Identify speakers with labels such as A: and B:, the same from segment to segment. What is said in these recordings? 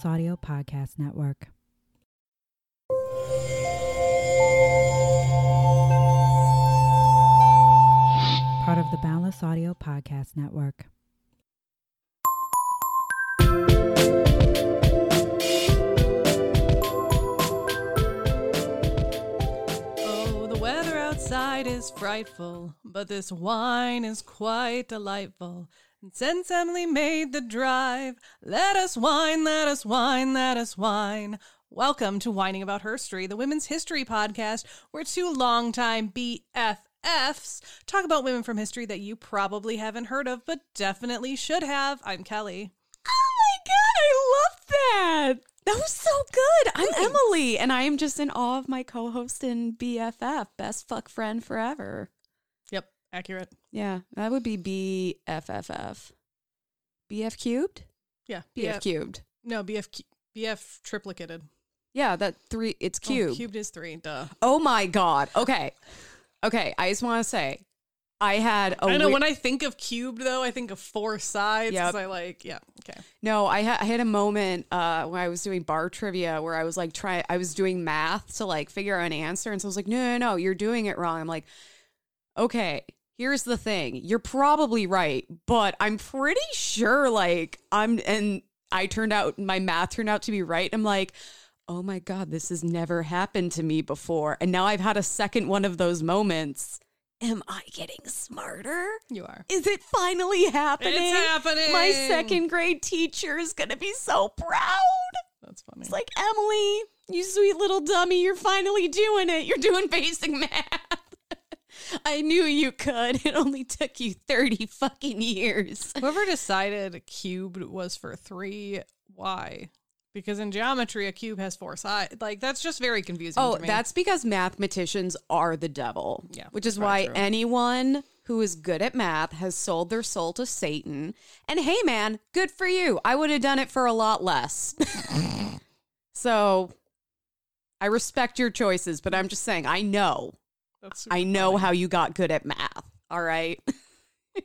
A: Ballas Audio Podcast Network. Part of the Ballas Audio Podcast Network.
B: Oh, the weather outside is frightful, but this wine is quite delightful. And since Emily made the drive, let us wine, let us wine, let us wine. Welcome to Whining About Herstory, the women's history podcast, where two longtime BFFs talk about women from history that you probably haven't heard of, but definitely should have. I'm Kelly.
C: Oh my god, I love that. That was so good. I'm
B: Thanks.
C: Emily, and I am just in awe of my co-host and BFF, best fuck friend forever.
B: Yep, accurate.
C: Yeah, that would be BFFF. BF cubed?
B: Yeah,
C: BF
B: BF.
C: cubed.
B: No, BF, BF triplicated.
C: Yeah, that three. It's
B: Oh,
C: cubed.
B: cubed is three. Duh.
C: Oh my god. Okay, okay. I just want to say, I had a
B: I know
C: we-
B: when I think of cubed though, I think of four sides.
C: Yep.
B: I like, yeah, okay.
C: No, I, ha- I had a moment uh, when I was doing bar trivia where I was like trying, I was doing math to like figure out an answer. And so I was like, no, no, no, you're doing it wrong. I'm like, okay, here's the thing. You're probably right, but I'm pretty sure like I'm, and I turned out, my math turned out to be right. I'm like, oh my God, this has never happened to me before. And now I've had a second one of those moments. Am I getting smarter?
B: You are.
C: Is it finally happening?
B: It's happening.
C: My second grade teacher is going to be so proud.
B: That's funny.
C: It's like, Emily, you sweet little dummy, you're finally doing it. You're doing basic math. I knew you could. It only took you 30 fucking years.
B: Whoever decided cubed was for three, why? Because in geometry, a cube has four sides. Like that's just very confusing.
C: Oh,
B: to me.
C: that's because mathematicians are the devil.
B: Yeah,
C: Which is why
B: true.
C: anyone who is good at math has sold their soul to Satan. And hey, man, good for you. I would have done it for a lot less. so I respect your choices, but I'm just saying, I know.
B: That's
C: I know
B: funny.
C: how you got good at math. All right.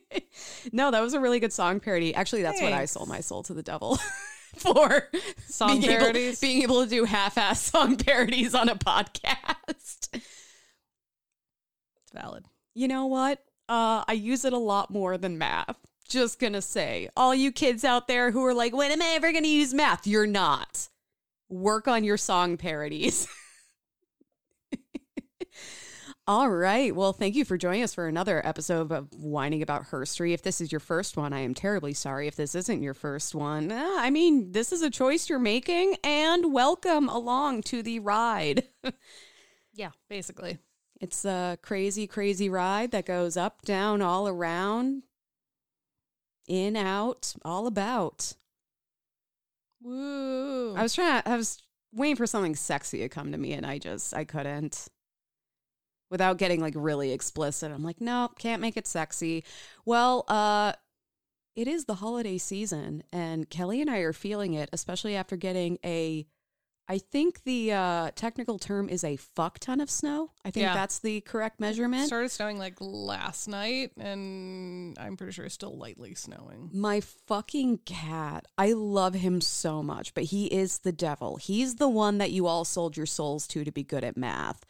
C: no, that was a really good song parody. Actually, that's what I sold my soul to the devil for
B: Song
C: being able-
B: parodies?
C: being able to do half-ass song parodies on a podcast.
B: It's valid.
C: You know what? Uh, I use it a lot more than math. Just gonna say, all you kids out there who are like, when am I ever gonna use math? You're not. Work on your song parodies. All right. Well, thank you for joining us for another episode of Whining About Herstory. If this is your first one, I am terribly sorry. If this isn't your first one, eh, I mean, this is a choice you're making, and welcome along to the ride.
B: Yeah, basically.
C: It's a crazy, crazy ride that goes up, down, all around, in, out, all about.
B: Woo.
C: I was trying to, I was waiting for something sexy to come to me, and I just, I couldn't. Without getting like really explicit, I'm like, nope, can't make it sexy. Well, uh, it is the holiday season, and Kelly and I are feeling it, especially after getting a, I think the uh, technical term is a fuck ton of snow. I think
B: Yeah.
C: that's the correct measurement.
B: started snowing like last night, and I'm pretty sure it's still lightly snowing.
C: My fucking cat. I love him so much, but he is the devil. He's the one that you all sold your souls to to be good at math.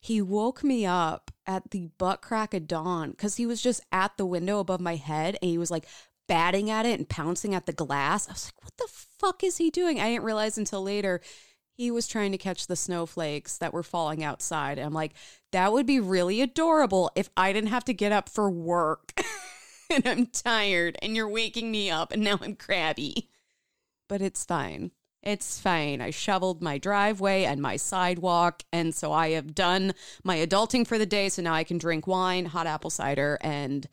C: He woke me up at the butt crack of dawn because he was just at the window above my head and he was like batting at it and pouncing at the glass. I was like, what the fuck is he doing? I didn't realize until later he was trying to catch the snowflakes that were falling outside. And I'm like, that would be really adorable if I didn't have to get up for work. and I'm tired and you're waking me up and now I'm crabby. But it's fine. It's fine. I shoveled my driveway and my sidewalk. And so I have done my adulting for the day. So now I can drink wine, hot apple cider, and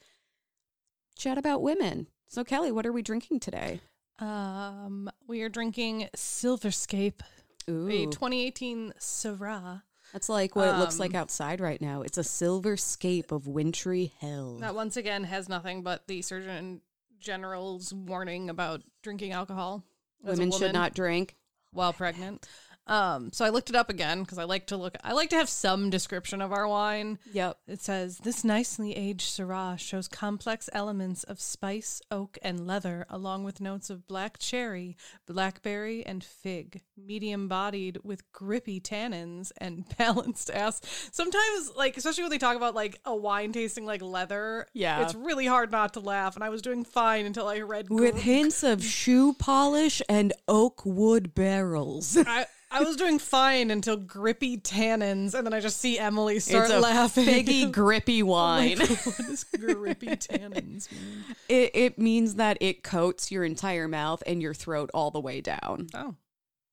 C: chat about women. So, Kelly, what are we drinking today?
B: Um, we are drinking Silverscape, a 2018 Syrah.
C: that's like what it looks
B: um,
C: like outside right now. It's a silver scape of wintry hell.
B: That once again has nothing but the Surgeon General's warning about drinking alcohol. As
C: Women should not drink.
B: while pregnant. Um, so I looked it up again because I like to look. I like to have some description of our wine.
C: Yep.
B: It says this nicely aged Syrah shows complex elements of spice, oak, and leather, along with notes of black cherry, blackberry, and fig. Medium bodied with grippy tannins and balanced ass. Sometimes, like especially when they talk about like a wine tasting like leather,
C: Yeah.
B: it's really hard not to laugh. And I was doing fine until I read
C: With
B: gr-
C: hints of shoe polish and oak wood barrels.
B: I, I was doing fine until grippy tannins, and then I just see Emily start
C: it's a
B: laughing.
C: figgy, oh grippy wine.
B: Like, what does grippy tannins mean?
C: it, it means that it coats your entire mouth and your throat all the way down.
B: Oh,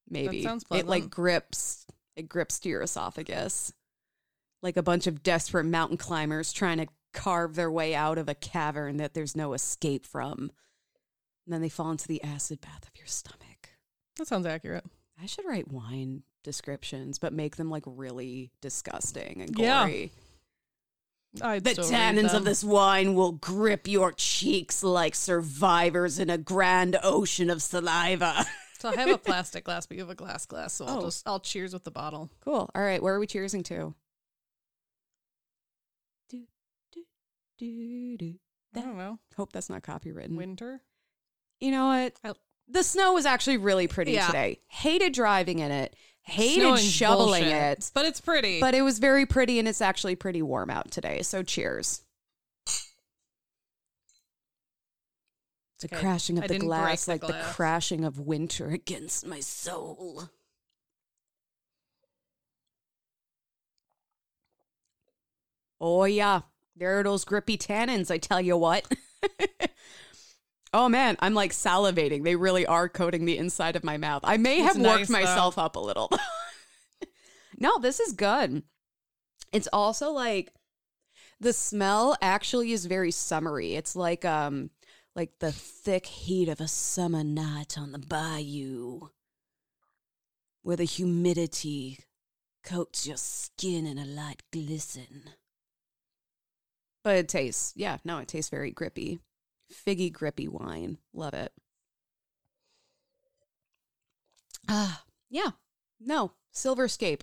C: Maybe
B: sounds
C: it like grips. It grips to your esophagus, like a bunch of desperate mountain climbers trying to carve their way out of a cavern that there's no escape from. And then they fall into the acid bath of your stomach.
B: that sounds accurate.
C: I should write wine descriptions, but make them like really disgusting and
B: Yeah.
C: gory.
B: I'd
C: The tannins of this wine will grip your cheeks like survivors in a grand ocean of saliva.
B: So I have a plastic glass, but you have a glass glass, so I'll
C: Oh.
B: just I'll cheers with the bottle.
C: Cool. All right, where are we cheersing to? Do, do, do, do.
B: I don't know.
C: Hope that's not copywritten.
B: Winter.
C: You know what?
B: I-
C: the snow was actually really pretty
B: Yeah.
C: today. Hated driving in it. Hated
B: Snowing's
C: shoveling
B: bullshit,
C: it.
B: but it's pretty.
C: But it was very pretty and it's actually pretty warm out today. So cheers. The
B: okay.
C: crashing of
B: I
C: the
B: didn't break
C: glass,
B: the
C: like the crashing of winter against my soul. Oh, yeah. There are those grippy tannins, I tell you what. oh, man. I'm like salivating. They really are coating the inside of my mouth. I may
B: It's
C: have worked
B: though.
C: myself up a little. no, this is good. It's also like the smell actually is very summery. It's like um like the thick heat of a summer night on the bayou where the humidity coats your skin in a light glisten. But it tastes, yeah, no, it tastes very grippy. Figgy grippy wine. Love it. Ah, yeah. No, Silverscape.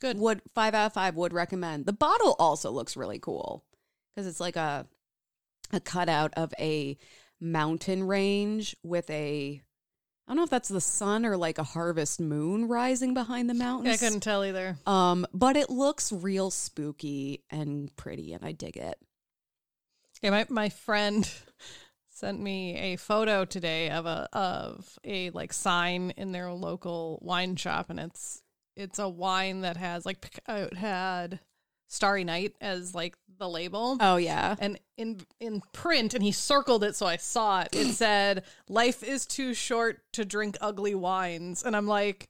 B: Good.
C: Would five out of five would recommend. The bottle also looks really cool because it's like a a cutout of a mountain range with a I don't know if that's the sun or like a harvest moon rising behind the mountains.
B: I couldn't tell either.
C: Um, but it looks real spooky and pretty, and I dig it.
B: Yeah, my my friend sent me a photo today of a of a like sign in their local wine shop, and it's it's a wine that has like uh, it had Starry Night as like the label.
C: Oh yeah,
B: And in in print, and he circled it so I saw it. It said, "Life is too short to drink ugly wines," and I'm like,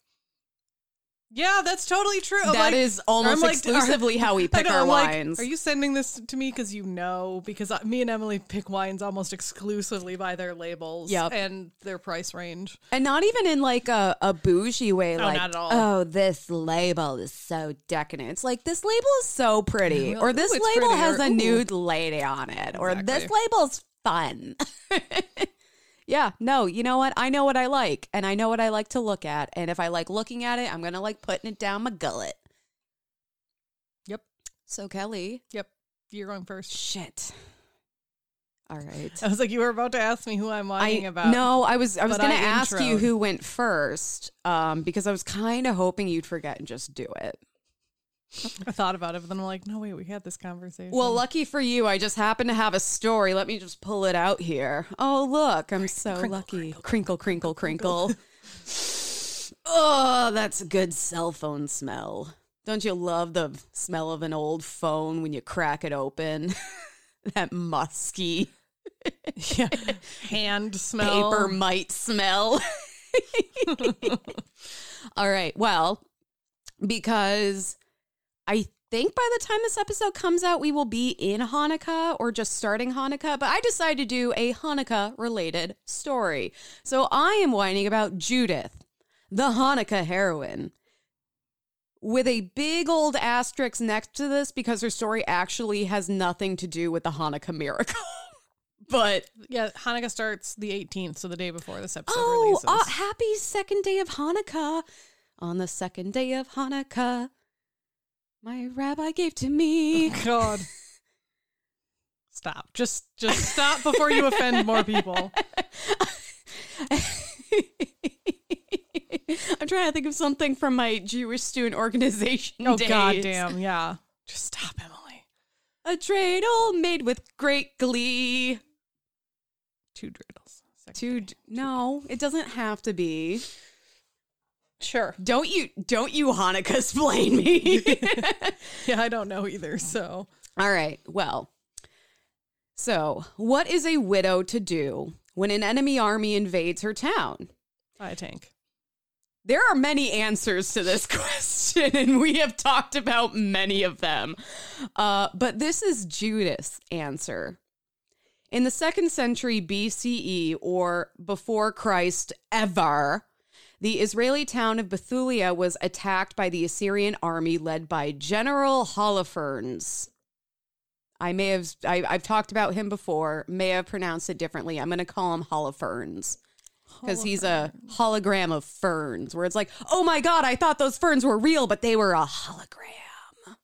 B: "Yeah, that's totally true."
C: That
B: like-
C: is almost
B: like,
C: exclusively how we pick
B: know,
C: our
B: I'm like,
C: wines.
B: Are you sending this to me because you know? Because I, me and Emily pick wines almost exclusively by their labels
C: Yep.
B: and their price range.
C: and not even in like a, a bougie way,
B: No,
C: like
B: not at all.
C: oh, this label is so decadent. It's like this label is so pretty, or this label
B: pretty,
C: has a
B: ooh.
C: nude lady on it, or this
B: Exactly.
C: label's fun. yeah, no, you know what? I know what I like, and I know what I like to look at, and if I like looking at it, I'm gonna like putting it down my gullet.
B: Yep.
C: So Kelly,
B: Yep. You're going first.
C: shit. All right.
B: I was like, you were about to ask me who I'm
C: I,
B: about.
C: No, I was I was going to ask you who went first um, because I was kind of hoping you'd forget and just do it.
B: I thought about it, but then I'm like, no, wait, we had this conversation.
C: Well, lucky for you, I just happen to have a story. Let me just pull it out here. Oh, look, I'm so lucky. Crinkle, crinkle, crinkle. oh, that's a good cell phone smell. Don't you love the smell of an old phone when you crack it open? that musky
B: yeah, hand smell.
C: paper might smell. All right. Well, because I think by the time this episode comes out, we will be in Hanukkah or just starting Hanukkah. But I decided to do a Hanukkah related story. So I am whining about Judith, the Hanukkah heroine. With a big old asterisk next to this because her story actually has nothing to do with the Hanukkah miracle. but
B: Yeah, Hanukkah starts the 18th, so the day before this episode
C: Oh,
B: releases.
C: uh, happy second day of Hanukkah. On the second day of Hanukkah, my rabbi gave to me.
B: Oh, god. Stop. Just just stop before you offend more people.
C: I'm trying to think of something from my Jewish student organization.
B: Oh
C: days.
B: god damn, yeah. Just stop, Emily.
C: A dreidel made with great glee.
B: Two dreidels.
C: Two,
B: day.
C: no, it doesn't have to be.
B: Sure.
C: Don't you don't you Hanukkah explain me.
B: Yeah, I don't know either, so
C: All right. Well, so what is a widow to do when an enemy army invades her town?
B: I tank.
C: There are many answers to this question, and we have talked about many of them. Uh, but this is Judith's answer. In the second century BCE, or before Christ ever, the Israeli town of Bethulia was attacked by the Assyrian army led by General Holofernes. I may have, I, I've talked about him before, may have pronounced it differently. I'm going to call him Holofernes because he's a hologram of ferns, where it's like, oh my God, I thought those ferns were real, but they were a hologram.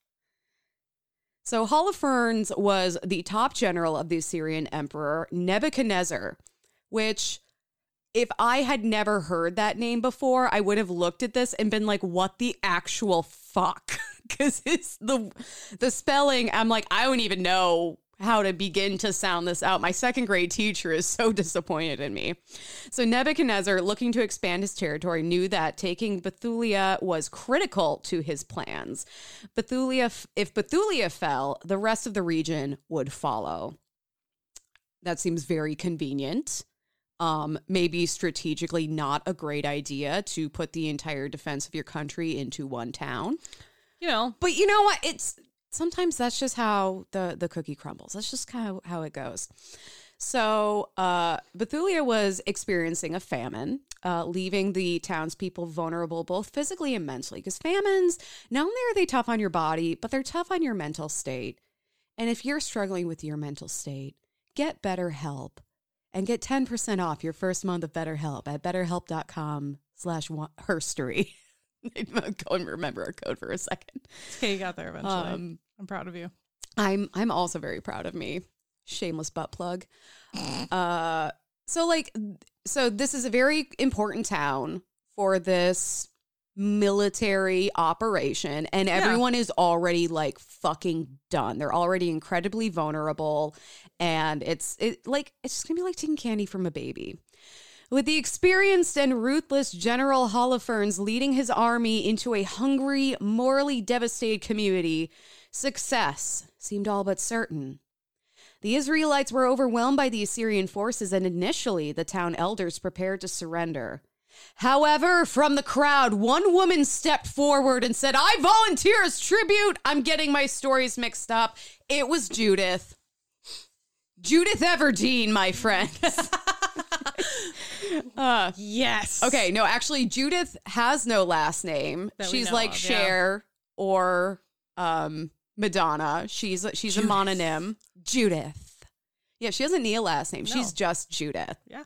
C: So Holofernes was the top general of the Assyrian emperor Nebuchadnezzar, which if I had never heard that name before, I would have looked at this and been like, what the actual fuck? Because it's the the spelling, I'm like, I don't even know how to begin to sound this out. My second grade teacher is so disappointed in me. So Nebuchadnezzar, looking to expand his territory, knew that taking Bethulia was critical to his plans. Bethulia, if Bethulia fell, the rest of the region would follow. That seems very convenient. Um, maybe strategically not a great idea to put the entire defense of your country into one town.
B: You know,
C: But you know what? It's sometimes that's just how the the cookie crumbles. That's just kind of how it goes. So uh, Bethulia was experiencing a famine, uh, leaving the townspeople vulnerable both physically and mentally. Because famines, not only are they tough on your body, but they're tough on your mental state. And if you're struggling with your mental state, get better help and get 10% off your first month of BetterHelp at betterhelp.com slash herstory. Go and remember our code for a second.
B: okay, you got there eventually.
C: Um,
B: I'm proud of you.
C: I'm I'm also very proud of me. Shameless butt plug. Uh so like so this is a very important town for this military operation and
B: Yeah.
C: everyone is already like fucking done. They're already incredibly vulnerable and it's it like it's just going to be like taking candy from a baby. With the experienced and ruthless General Holofernes leading his army into a hungry, morally devastated community, success seemed all but certain. The Israelites were overwhelmed by the Assyrian forces, and initially the town elders prepared to surrender. However, from the crowd, one woman stepped forward and said, I volunteer as tribute. I'm getting my stories mixed up. It was Judith. Judith Everdeen, my friends. uh,
B: Yes.
C: Okay, no, actually, Judith has no last name.
B: That
C: she's like
B: of, yeah.
C: Or um, Madonna. She's she's a mononym. Judith. Yeah, she doesn't need a last name. She's just Judith,
B: Yeah.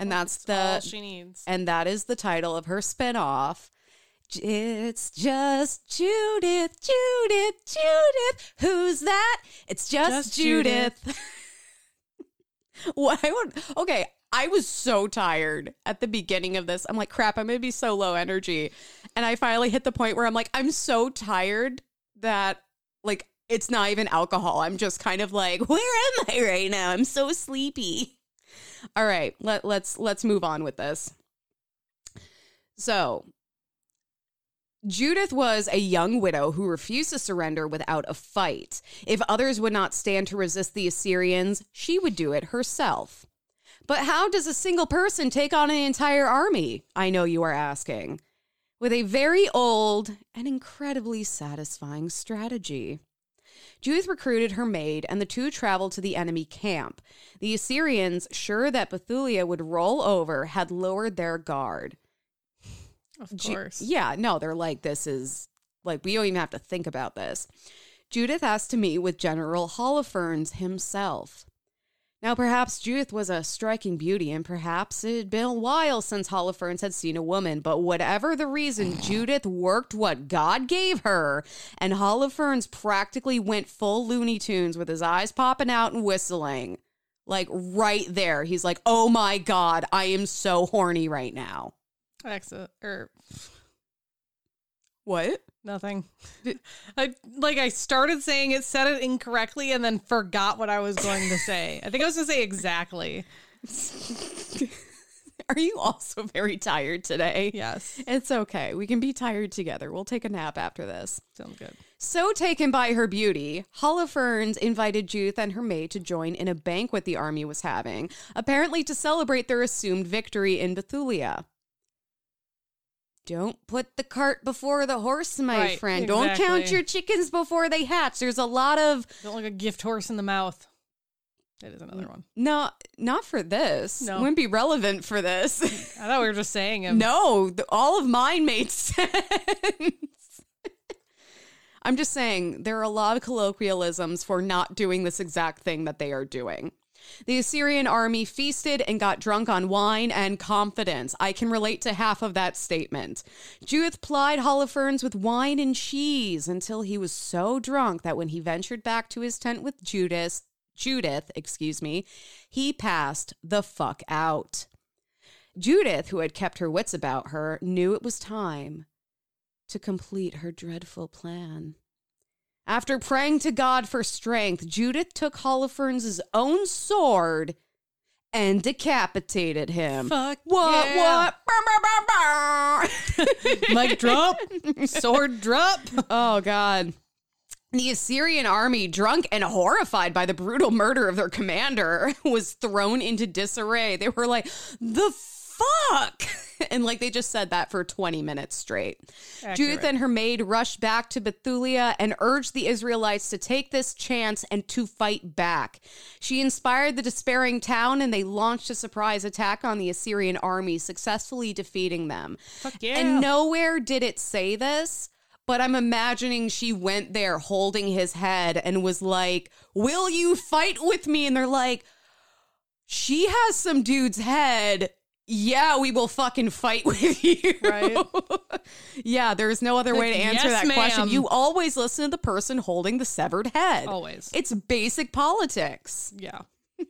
C: And that's
B: all
C: the
B: she needs.
C: and that is the title of her spinoff. It's just Judith, Judith, Judith. Who's that? It's just,
B: Just
C: Judith. what I would okay. I was so tired at the beginning of this. I'm like, crap, I'm gonna be so low energy. And I finally hit the point where I'm like, I'm so tired that like it's not even alcohol. I'm just kind of like, where am I right now? I'm so sleepy. All right, let, let's let's move on with this. So, Judith was a young widow who refused to surrender without a fight. If others would not stand to resist the Assyrians, she would do it herself. But how does a single person take on an entire army? I know you are asking. With a very old and incredibly satisfying strategy. Judith recruited her maid, and the two traveled to the enemy camp. The Assyrians, sure that Bethulia would roll over, had lowered their guard.
B: Of
C: Ju-
B: course.
C: yeah, no, they're like, this is like, we don't even have to think about this. Judith has to meet with General Holofernes himself. Now, perhaps Judith was a striking beauty, and perhaps it had been a while since Holofernes had seen a woman, but whatever the reason, Judith worked what God gave her, and Holofernes practically went full Looney Tunes with his eyes popping out and whistling. Like right there. He's like, oh my God, I am so horny right now.
B: Exit or er,
C: What?
B: Nothing. I like I started saying it, said it incorrectly, and then forgot what I was going to say. I think I was going to say exactly.
C: Are you also very tired today?
B: Yes,
C: It's okay. We can be tired together. We'll take a nap after this.
B: sounds good.
C: So taken by her beauty, Holofernes invited Judith and her maid to join in a banquet the army was having, apparently to celebrate their assumed victory in Bethulia. Don't put the cart before the horse, my
B: Right,
C: friend. Don't count your chickens before they hatch. There's a lot of
B: Don't like a gift horse in the mouth. That is another one.
C: no, not for this.
B: No.
C: Wouldn't be relevant for this.
B: I thought we were just saying him.
C: No, th- all of mine made sense. I'm just saying there are a lot of colloquialisms for not doing this exact thing that they are doing. The Assyrian army feasted and got drunk on wine and confidence. I can relate to half of that statement. Judith plied Holofernes with wine and cheese until he was so drunk that when he ventured back to his tent with Judas, Judith, excuse me, he passed the fuck out. Judith, who had kept her wits about her, knew it was time to complete her dreadful plan. After praying to God for strength, Judith took Holofernes' own sword and decapitated him.
B: Fuck
C: What?
B: yeah.
C: What?
B: Mic drop, sword drop.
C: oh, God. The Assyrian army, drunk and horrified by the brutal murder of their commander, was thrown into disarray. They were like, the fuck? And like they just said that for 20 minutes straight. Judith and her maid rushed back to Bethulia and urged the Israelites to take this chance and to fight back. She inspired the despairing town and they launched a surprise attack on the Assyrian army, successfully defeating them.
B: Yeah.
C: And nowhere did it say this, but I'm imagining she went there holding his head and was like, Will you fight with me? And they're like, She has some dude's head. Yeah, we will fucking fight with you.
B: Right.
C: yeah, there's no other way to answer
B: yes,
C: that question. You always listen to the person holding the severed head.
B: Always.
C: It's basic politics.
B: Yeah.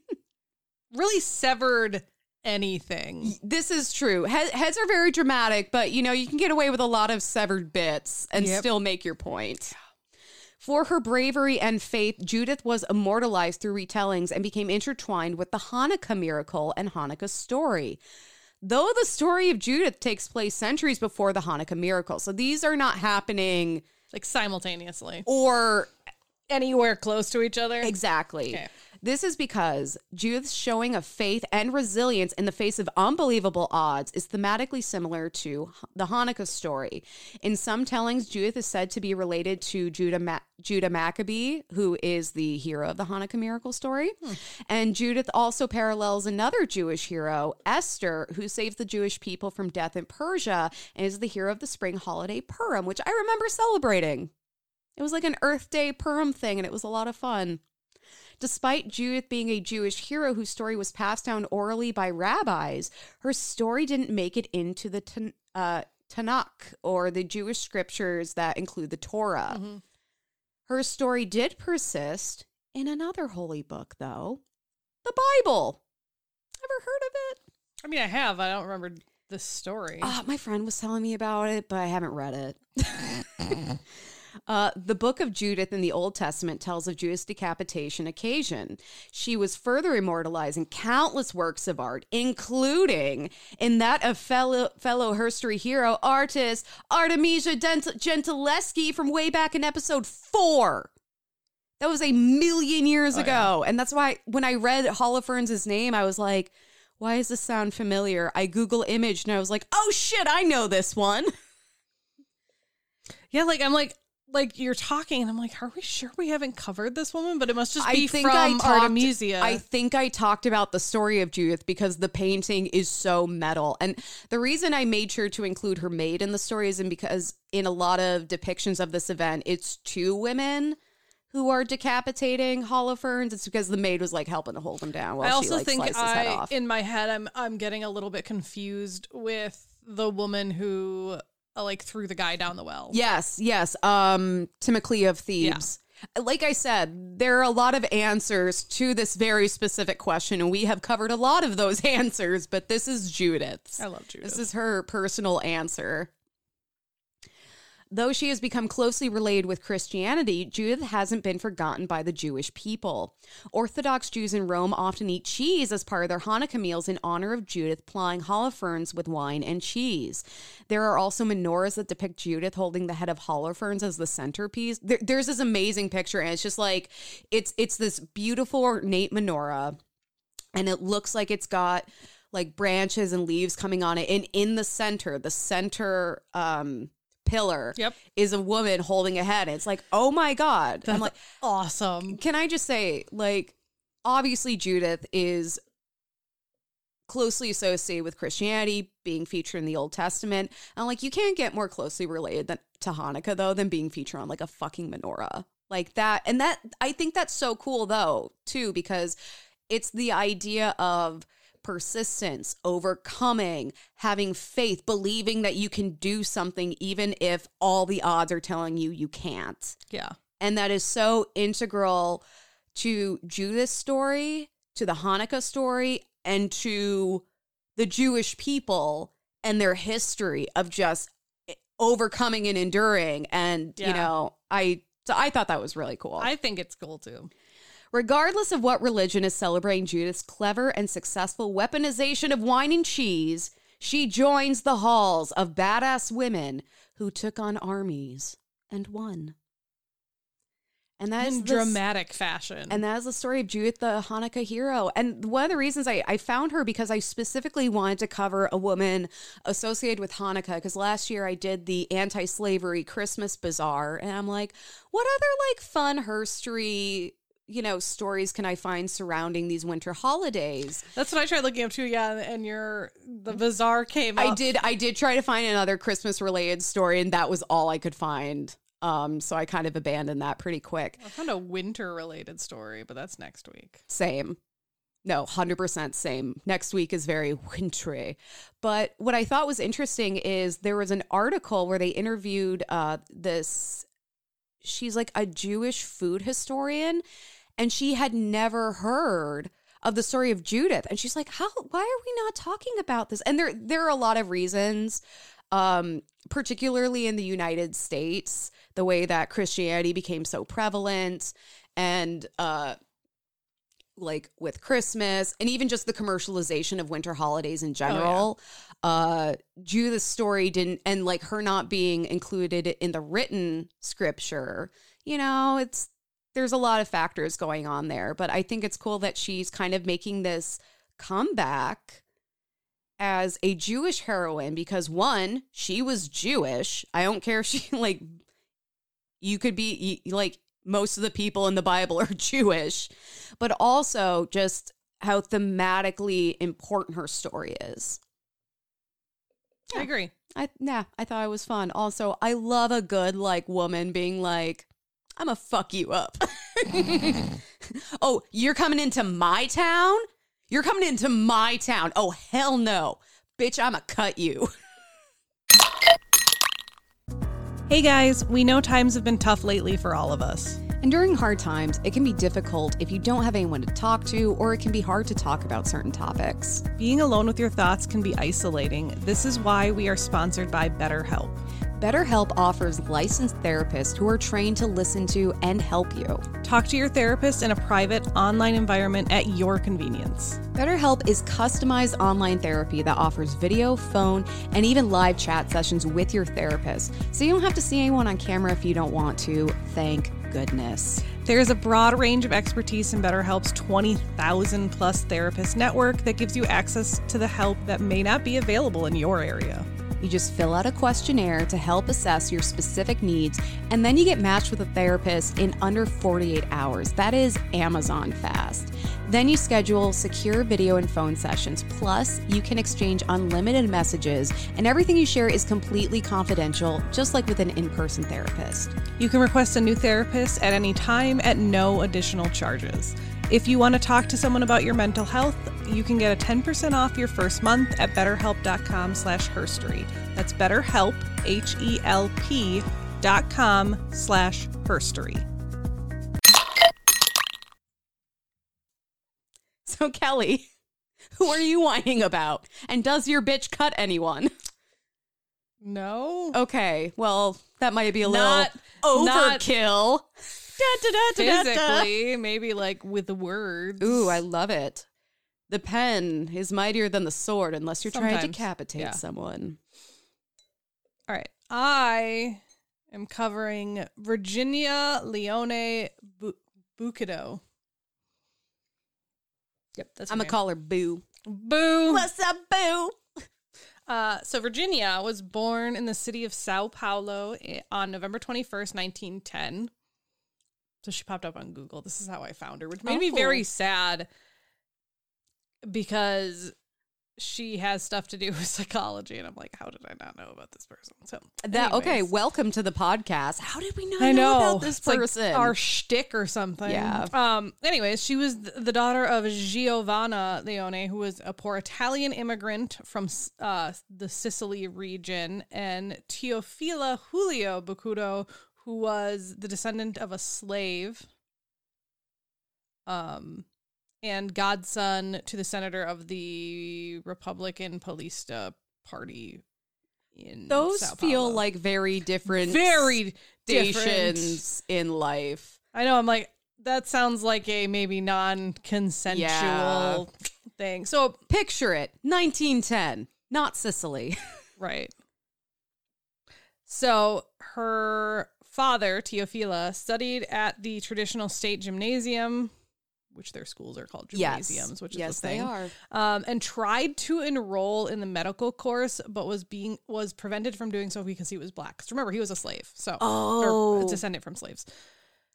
B: really severed anything.
C: This is true. He- heads are very dramatic, but you know, you can get away with a lot of severed bits and
B: Yep.
C: still make your point. For her bravery and faith, Judith was immortalized through retellings and became intertwined with the Hanukkah miracle and Hanukkah story. Though the story of Judith takes place centuries before the Hanukkah miracle. So these are not happening
B: Like simultaneously.
C: or
B: Anywhere close to each other.
C: Exactly.
B: Okay.
C: This is because Judith's showing of faith and resilience in the face of unbelievable odds is thematically similar to the Hanukkah story. In some tellings, Judith is said to be related to Judah, Ma- Judah Maccabee, who is the hero of the Hanukkah miracle story. Hmm. And Judith also parallels another Jewish hero, Esther, who saved the Jewish people from death in Persia and is the hero of the spring holiday Purim, which I remember celebrating. It was like an Earth Day Purim thing, and it was a lot of fun. Despite Judith being a Jewish hero whose story was passed down orally by rabbis, her story didn't make it into the uh, Tanakh or the Jewish scriptures that include the Torah. Her story did persist in another holy book, though the Bible. Ever heard of it?
B: I mean, I have. I don't remember the story.
C: Uh, my friend was telling me about it, but I haven't read it. Uh, the book of Judith in the Old Testament tells of Judith's decapitation occasion. She was further immortalized in countless works of art, including in that of fellow, fellow herstory hero artist Artemisia Gentileschi from way back in episode four. That was a million years
B: Oh,
C: ago. And that's why when I read Holofernes' name, I was like, why does this sound familiar? I Google image and I was like, oh shit, I know this one.
B: yeah, like I'm like like you're talking, and I'm like, are we sure we haven't covered this woman? But it must just be from
C: talked-
B: Artemisia.
C: I think I talked about the story of Judith because the painting is so metal. And the reason I made sure to include her maid in the story is because in a lot of depictions of this event, it's two women who are decapitating Holofernes. It's because the maid was like helping to hold him down while
B: I also
C: she like
B: think
C: slices his head
B: I,
C: off.
B: in my head, I'm I'm getting a little bit confused with the woman who uh, like threw the guy down the well.
C: Yes, yes. Um, Timoclea of Thebes. Like I said, there are a lot of answers to this very specific question, and we have covered a lot of those answers, but this is Judith's.
B: I love Judith.
C: This is her personal answer. Though she has become closely related with Christianity, Judith hasn't been forgotten by the Jewish people. Orthodox Jews in Rome often eat cheese as part of their Hanukkah meals in honor of Judith plying Holofernes with wine and cheese. There are also menorahs that depict Judith holding the head of Holofernes as the centerpiece. There, there's this amazing picture, and it's just like it's it's this beautiful ornate menorah and it looks like it's got like branches and leaves coming on it and in the center the center um pillar
B: Yep.
C: is a woman holding a head it's like oh my god i'm like
B: awesome.
C: can i just say like obviously judith is closely associated with christianity being featured in the old testament and like you can't get more closely related than, to hanukkah though than being featured on like a fucking menorah like that and that i think that's so cool though too because it's the idea of persistence, overcoming, having faith, believing that you can do something even if all the odds are telling you you can't.
B: Yeah.
C: And that is so integral to Judith's story, to the Hanukkah story, and to the Jewish people and their history of just eh, overcoming and enduring. And, you know, I so I thought that was really cool.
B: I think it's cool too.
C: Regardless of what religion is celebrating Judith's clever and successful weaponization of wine and cheese, she joins the halls of badass women who took on armies and won. And that is
B: In
C: the-
B: dramatic fashion.
C: and that is the story of Judith, the Hanukkah hero. And one of the reasons I, I found her because I specifically wanted to cover a woman associated with Hanukkah. Because last year I did the anti slavery Christmas bazaar. And I'm like, what other like fun herstory, you know, stories can I find surrounding these winter holidays?
B: That's what I tried looking up too. Yeah, and your the bazaar came.
C: I did I did try to find another Christmas related story, and that was all I could find. Um, so I kind of abandoned that pretty quick.
B: I found a winter related story, but that's next week.
C: Same. No, 100% same. Next week is very wintry. But what I thought was interesting is there was an article where they interviewed uh, this, she's like a Jewish food historian, and she had never heard of the story of Judith. And she's like, How, why are we not talking about this? And there, there are a lot of reasons, um, particularly in the United States, the way that Christianity became so prevalent and, uh, like with Christmas and even just the commercialization of winter holidays in general. Uh Judith's story didn't and like her not being included in the written scripture, you know, it's there's a lot of factors going on there, but I think it's cool that she's kind of making this comeback as a Jewish heroine because one, she was Jewish. I don't care if she like you could be like most of the people in the Bible are Jewish, but also just how thematically important her story is.
B: I agree.
C: I yeah, I thought it was fun. Also, I love a good like woman being like, "I'm gonna fuck you up." oh, you're coming into my town? You're coming into my town? Oh hell no, bitch! I'm gonna cut you.
B: Hey guys, we know times have been tough lately for all of us.
C: And during hard times, it can be difficult if you don't have anyone to talk to, or it can be hard to talk about certain topics.
B: Being alone with your thoughts can be isolating. This is why we are sponsored by BetterHelp.
C: BetterHelp offers licensed therapists who are trained to listen to and help you.
B: Talk to your therapist in a private online environment at your convenience.
C: BetterHelp is customized online therapy that offers video, phone, and even live chat sessions with your therapist. So you don't have to see anyone on camera if you don't want to. Thank goodness.
B: There is a broad range of expertise in BetterHelp's 20,000 plus therapist network that gives you access to the help that may not be available in your area.
C: You just fill out a questionnaire to help assess your specific needs, and then you get matched with a therapist in under 48 hours. That is Amazon fast. Then you schedule secure video and phone sessions. Plus, you can exchange unlimited messages, and everything you share is completely confidential, just like with an in person therapist.
B: You can request a new therapist at any time at no additional charges. If you want to talk to someone about your mental health, you can get a 10% off your first month at betterhelp.com slash herstory. That's betterhelp, H-E-L-P dot com slash herstory.
C: So, Kelly, who are you whining about? And does your bitch cut anyone?
B: No.
C: Okay, well, that might be a
B: Not-
C: little overkill. Da,
B: Physically, maybe like with the words.
C: Ooh, I love it. The pen is mightier than the sword unless you're trying to
B: Sometimes,
C: decapitate
B: yeah.
C: someone.
B: All right. I am covering Virginia Leone Bu- Bucado. Yep, that's
C: I'm gonna call her Boo.
B: Boo.
C: What's up, Boo?
B: Uh, so Virginia was born in the city of Sao Paulo on November 21st, 1910. So she popped up on Google. This is how I found her, which made
C: Oh,
B: me very sad because she has stuff to do with psychology, and I'm like, how did I not know about this person? So
C: That okay? Welcome to the podcast. How did we not
B: I know,
C: about this
B: It's like
C: person?
B: our shtick or something.
C: Yeah.
B: Um. Anyways, she was the daughter of Giovanna Leone, who was a poor Italian immigrant from uh, the Sicily region, and Teofila Julio Bacudo, who was the descendant of a slave. Um. And godson to the senator of the Republican Paulista Party in
C: Those
B: Sao
C: feel
B: Paulo.
C: like very different,
B: very different.
C: in life.
B: I know. I'm like, that sounds like a maybe non-consensual
C: Yeah.
B: thing. So
C: Picture it: 1910, not Sicily.
B: right. So her father, Teofila, studied at the traditional state gymnasium, which their schools are called gymnasiums, which is
C: yes,
B: the thing.
C: they are.
B: Um, and tried to enroll in the medical course, but was being was prevented from doing so because he was black. 'Cause remember, he was a slave, so
C: Oh.
B: or a descendant from slaves.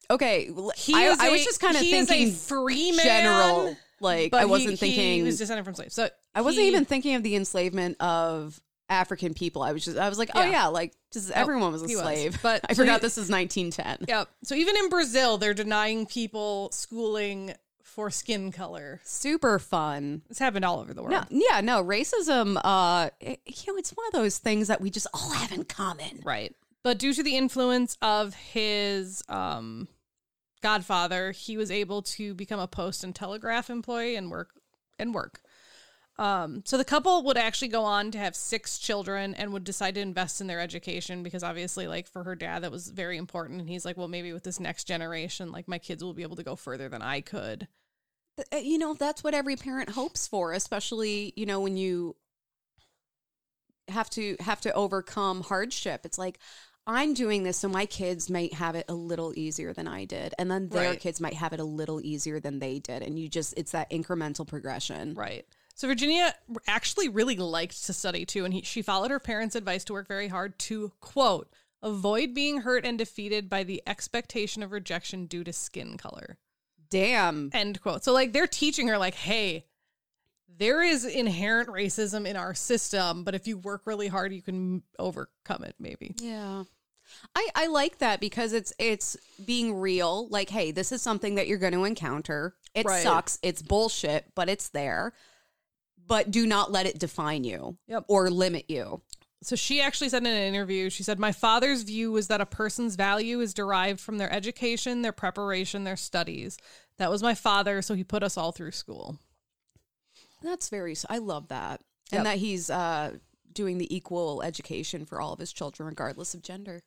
C: Okay,
B: He
C: I,
B: is
C: I was just kind of
B: a
C: thinking
B: free man,
C: general. Like I wasn't
B: he,
C: thinking.
B: he was descended from slaves. So
C: I wasn't
B: he-
C: even thinking of the enslavement of African people. I was just I was like, oh
B: Yeah.
C: yeah, like just everyone was a
B: he was.
C: slave.
B: But-
C: I
B: so
C: forgot
B: he-
C: this is 1910.
B: Yep. So even in Brazil, they're denying people schooling for skin color.
C: Super fun.
B: It's happened all over the world.
C: No, yeah, no, racism. Uh, it- you know, it's one of those things that we just all have in common.
B: Right. But due to the influence of his um, godfather, he was able to become a post and telegraph employee and work and work. Um, so the couple would actually go on to have six children and would decide to invest in their education because obviously, like for her dad, that was very important. And he's like, well, maybe with this next generation, like my kids will be able to go further than I could.
C: Uh, You know, that's what every parent hopes for, especially you know when you have to have to overcome hardship. It's like I'm doing this so my kids might have it a little easier than I did, and then their
B: Right.
C: kids might have it a little easier than they did, and you just it's that incremental progression.
B: Right. So Virginia actually really liked to study too, and he, she followed her parents' advice to work very hard to quote avoid being hurt and defeated by the expectation of rejection due to skin color.
C: Damn.
B: End quote. So like they're teaching her like, hey, there is inherent racism in our system, but if you work really hard, you can overcome it. Maybe.
C: Yeah. I, I like that because it's it's being real. Like, hey, this is something that you're going to encounter. It
B: Right.
C: sucks. It's bullshit, but it's there. But do not let it define you
B: Yep.
C: or limit you.
B: So she actually said in an interview, she said, My father's view was that a person's value is derived from their education, their preparation, their studies. That was my father, so he put us all through school.
C: That's very. I love that,
B: Yep.
C: and that he's uh, doing the equal education for all of his children, regardless of gender.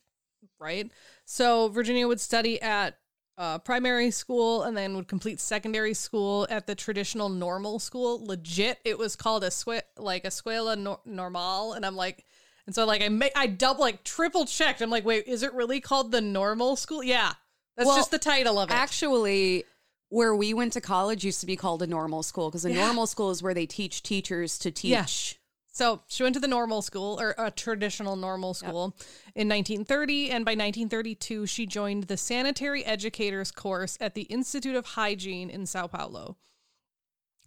B: Right? So Virginia would study at uh, primary school and then would complete secondary school at the traditional normal school. Legit, it was called a sque- like a escuela nor- normal, and I'm like, and so like I ma- I double like triple checked. I'm like, wait, is it really called the normal school? Yeah, that's
C: Well,
B: just the title of it.
C: Actually, where we went to college used to be called a normal school because a
B: Yeah.
C: normal school is where they teach teachers to teach.
B: Yeah. So she went to the normal school or a traditional normal school in 1930, and by 1932 she joined the sanitary educators course at the Institute of Hygiene in Sao Paulo.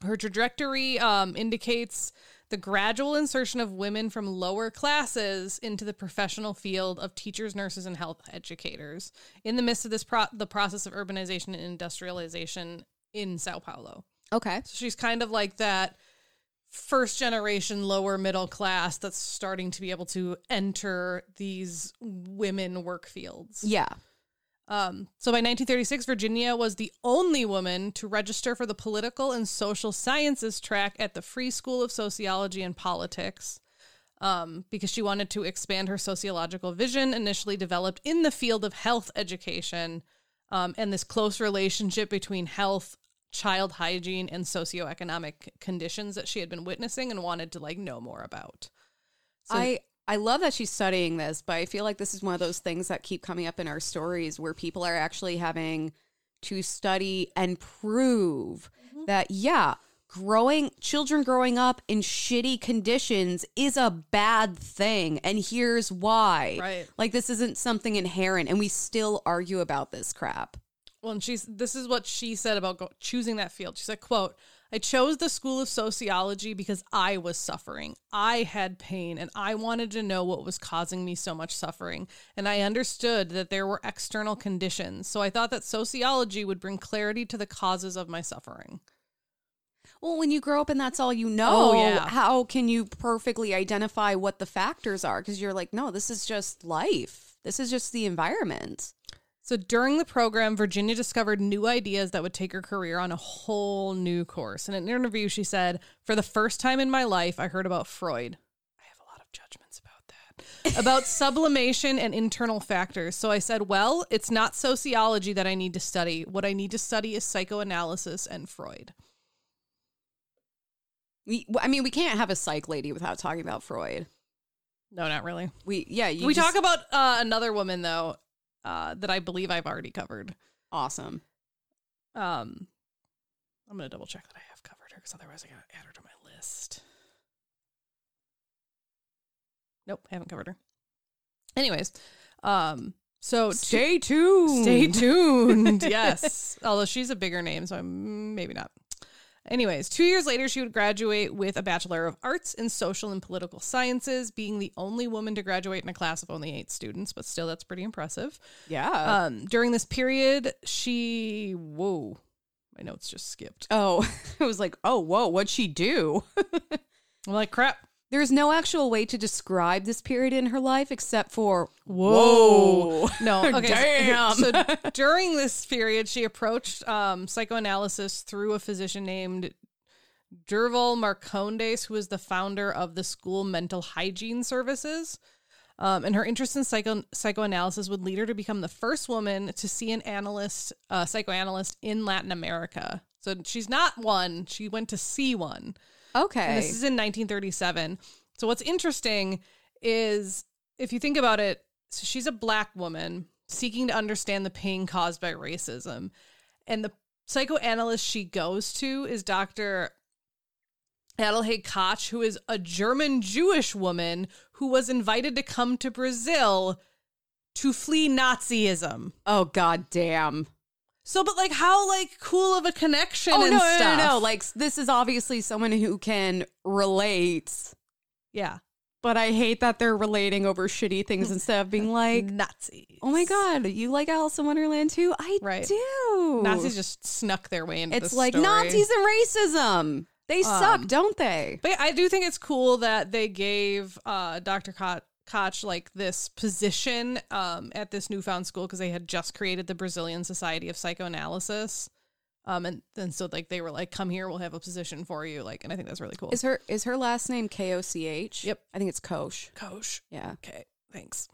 B: Her trajectory um, indicates the gradual insertion of women from lower classes into the professional field of teachers, nurses, and health educators in the midst of this pro- the process of urbanization and industrialization in Sao Paulo.
C: Okay.
B: So she's kind of like that first generation lower middle class that's starting to be able to enter these women work fields.
C: Yeah.
B: Um, so by 1936, Virginia was the only woman to register for the political and social sciences track at the Free School of Sociology and Politics um, because she wanted to expand her sociological vision, initially developed in the field of health education um, and this close relationship between health, child hygiene, and socioeconomic conditions that she had been witnessing and wanted to like know more about. So-
C: I I love that she's studying this, but I feel like this is one of those things that keep coming up in our stories where people are actually having to study and prove mm-hmm. that yeah, growing children growing up in shitty conditions is a bad thing and here's why.
B: Right.
C: Like this isn't something inherent and we still argue about this crap.
B: Well, and she's this is what she said about go, choosing that field. She said, "quote I chose the school of sociology because I was suffering. I had pain, and I wanted to know what was causing me so much suffering. And I understood that there were external conditions. So I thought that sociology would bring clarity to the causes of my suffering."
C: Well, when you grow up and that's all you oh, know,
B: Oh, yeah.
C: how can you perfectly identify what the factors are? Because you're like, no, this is just life. This is just the environment.
B: So during the program, Virginia discovered new ideas that would take her career on a whole new course. In an interview, she said, For the first time in my life, I heard about Freud. I have a lot of judgments about that. about sublimation and internal factors. So I said, Well, it's not sociology that I need to study. What I need to study is psychoanalysis and Freud.
C: We, I mean, we can't have a psych lady without talking about Freud.
B: No, not really.
C: We, yeah, you
B: we
C: just-
B: talk about uh, another woman, though, uh, that I believe I've already covered.
C: awesome.
B: Um, I'm gonna double check that I have covered her because otherwise I gotta add her to my list. Nope, I haven't covered her. Anyways, um, so
C: Stay tuned.
B: stay tuned. yes, although she's a bigger name, so I'm, maybe not. Anyways, two years later, she would graduate with a Bachelor of Arts in Social and Political Sciences, being the only woman to graduate in a class of only eight students, but still, that's pretty impressive.
C: Yeah.
B: Um, during this period, she whoa, my notes just skipped.
C: oh, it was like, oh, whoa, what'd she do?
B: I'm like crap.
C: There's no actual way to describe this period in her life except for
B: Whoa.
C: whoa.
B: No, okay. so-
C: Damn.
B: So, during this period, she approached um, psychoanalysis through a physician named Durval Marcondes, who is the founder of the school mental hygiene services. Um, and her interest in psycho- psychoanalysis would lead her to become the first woman to see an analyst, uh, psychoanalyst in Latin America. So she's not one; she went to see one.
C: Okay.
B: And this is in 1937. So what's interesting is if you think about it, so she's a black woman seeking to understand the pain caused by racism. And the psychoanalyst she goes to is Dr. Adelheid Koch, who is a German Jewish woman who was invited to come to Brazil to flee Nazism.
C: oh, god damn.
B: So, but like, how like cool of a connection?
C: Oh,
B: and
C: no, no,
B: stuff.
C: no, no. Like, this is obviously someone who can relate.
B: yeah,
C: But I hate that they're relating over shitty things instead of being like,
B: Nazis.
C: oh my god, you like Alice in Wonderland too? I
B: Right.
C: do.
B: Nazis just snuck their way into
C: It's like
B: story.
C: Nazis and racism. They suck,
B: Um,
C: don't they?
B: But I do think it's cool that they gave uh, Dr. Koch, Koch like this position um, at this newfound school because they had just created the Brazilian Society of Psychoanalysis. Um, and then so like they were like, come here, we'll have a position for you. Like, and I think that's really cool.
C: Is her is her last name K O C H?
B: Yep.
C: I think it's Koch.
B: Koch.
C: Yeah.
B: Okay, thanks.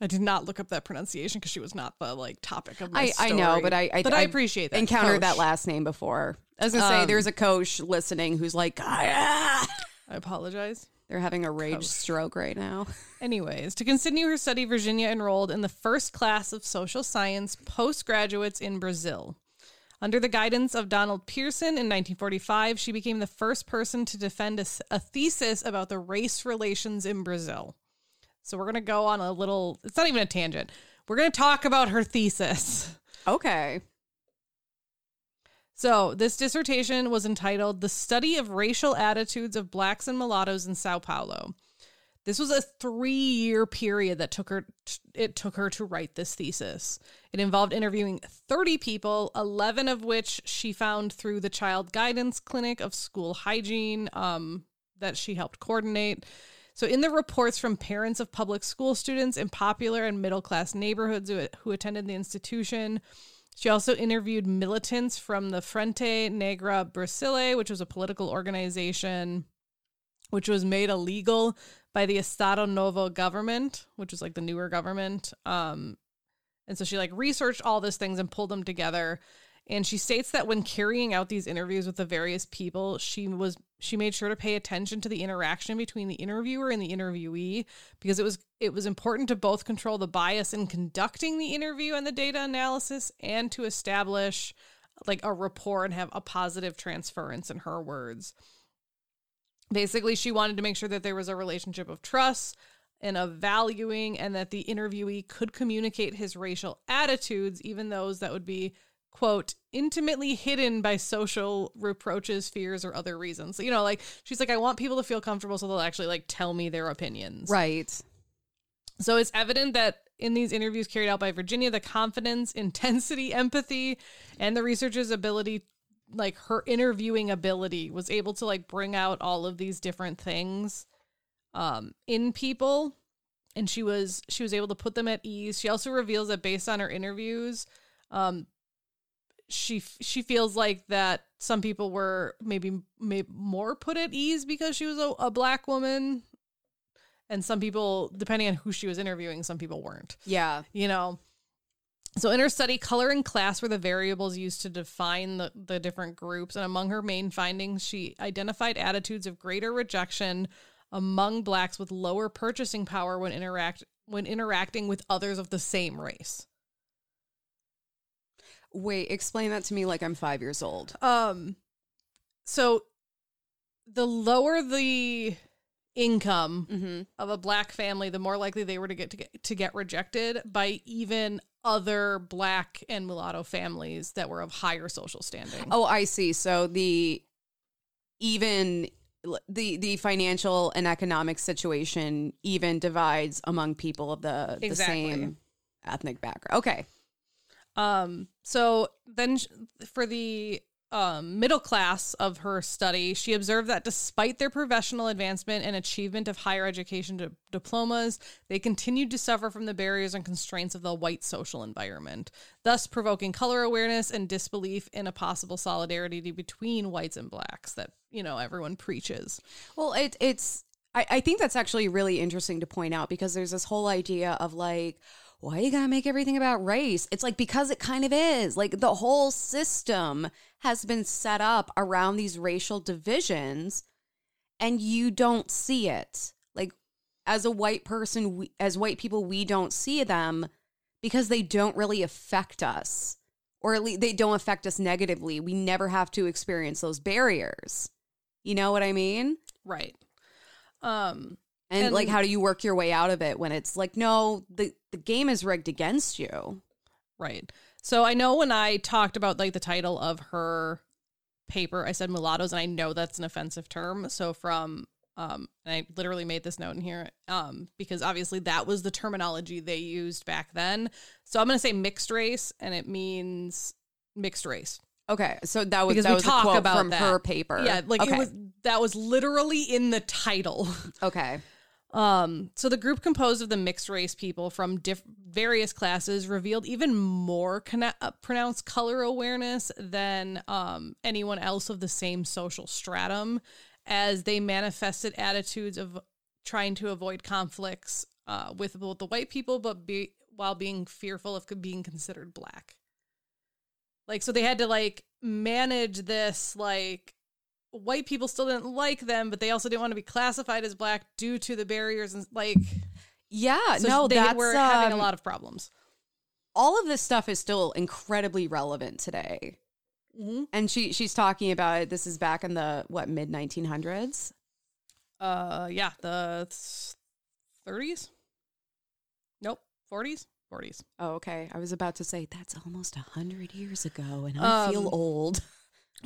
B: I did not look up that pronunciation because she was not the like topic of my
C: I, I know, but I I,
B: but I, appreciate that.
C: encountered that last name before. I was gonna say
B: Um,
C: there's a coach listening who's like, ah.
B: I apologize.
C: They're having a rage
B: Coach.
C: stroke right now.
B: Anyways, to continue her study, Virginia enrolled in the first class of social science postgraduates in Brazil. Under the guidance of Donald Pierson in 1945, she became the first person to defend a thesis about the race relations in Brazil. So we're going to go on a little, it's not even a tangent. We're going to talk about her thesis.
C: Okay.
B: So, this dissertation was entitled The Study of Racial Attitudes of Blacks and Mulattoes in Sao Paulo. This was a 3-year period that took her it took her to write this thesis. It involved interviewing 30 people, 11 of which she found through the Child Guidance Clinic of School Hygiene um, that she helped coordinate. So, in the reports from parents of public school students in popular and middle class neighborhoods who, who attended the institution, she also interviewed militants from the Frente Negra Brasile, which was a political organization which was made illegal by the Estado Novo government, which was like the newer government. Um, and so she like researched all these things and pulled them together. And she states that when carrying out these interviews with the various people, she was she made sure to pay attention to the interaction between the interviewer and the interviewee because it was it was important to both control the bias in conducting the interview and the data analysis and to establish like a rapport and have a positive transference in her words. Basically, she wanted to make sure that there was a relationship of trust and of valuing, and that the interviewee could communicate his racial attitudes, even those that would be, quote, intimately hidden by social reproaches, fears, or other reasons. So, you know, like she's like, I want people to feel comfortable so they'll actually like tell me their opinions.
C: Right.
B: So it's evident that in these interviews carried out by Virginia, the confidence, intensity, empathy, and the researcher's ability like her interviewing ability was able to like bring out all of these different things um in people and she was she was able to put them at ease she also reveals that based on her interviews um she she feels like that some people were maybe maybe more put at ease because she was a, a black woman. And some people depending on who she was interviewing some people weren't.
C: Yeah.
B: you know? So in her study color and class were the variables used to define the, the different groups. And among her main findings she identified attitudes of greater rejection among blacks with lower purchasing power when interact when interacting with others of the same race
C: Wait, explain that to me like I'm five years old.
B: um so the lower the income
C: Mm-hmm.
B: of a black family, the more likely they were to get to get, to get rejected by even other black and mulatto families that were of higher social standing.
C: Oh, I see. So the even the the financial and economic situation even divides among people of the
B: Exactly.
C: the same ethnic background. Okay.
B: Um, so then for the um, middle class of her study, she observed that despite their professional advancement and achievement of higher education di- diplomas, they continued to suffer from the barriers and constraints of the white social environment, thus provoking color awareness and disbelief in a possible solidarity between whites and blacks that, you know, everyone preaches.
C: Well, it it's I, I think that's actually really interesting to point out because there's this whole idea of like, why you gotta make everything about race? It's like because it kind of is. Like the whole system has been set up around these racial divisions and you don't see it. Like as a white person, we, as white people, we don't see them because they don't really affect us. Or at least they don't affect us negatively. We never have to experience those barriers. You know what I mean?
B: Right. Um,
C: And,
B: And-
C: like, how do you work your way out of it when it's like, no, the, the game is rigged against you?
B: Right. So I know when I talked about like the title of her paper, I said mulattoes, and I know that's an offensive term. So from um, and I literally made this note in here um, because obviously that was the terminology they used back then. So I'm going to say mixed race, and it means mixed race.
C: Okay, so that was
B: Because
C: that
B: we
C: was a
B: talk
C: quote
B: about
C: from
B: that.
C: her paper.
B: Yeah, like
C: okay.
B: it was that was literally in the title.
C: okay.
B: Um, so the group composed of the mixed race people from diff- various classes revealed even more uh, pronounced color awareness than um, anyone else of the same social stratum, as they manifested attitudes of trying to avoid conflicts uh, with both the white people, but be while being fearful of being considered black. Like, so they had to like manage this like white people still didn't like them, but they also didn't want to be classified as black due to the barriers and like
C: Yeah,
B: so
C: no,
B: they were having a
C: um,
B: lot of problems.
C: all of this stuff is still incredibly relevant today.
B: Mm-hmm.
C: And she she's talking about it. This is back in the what mid 1900s.
B: Uh, yeah, the thirties. Nope, forties, forties.
C: Oh, okay. I was about to say that's almost a hundred years ago, and I feel
B: Um,
C: old.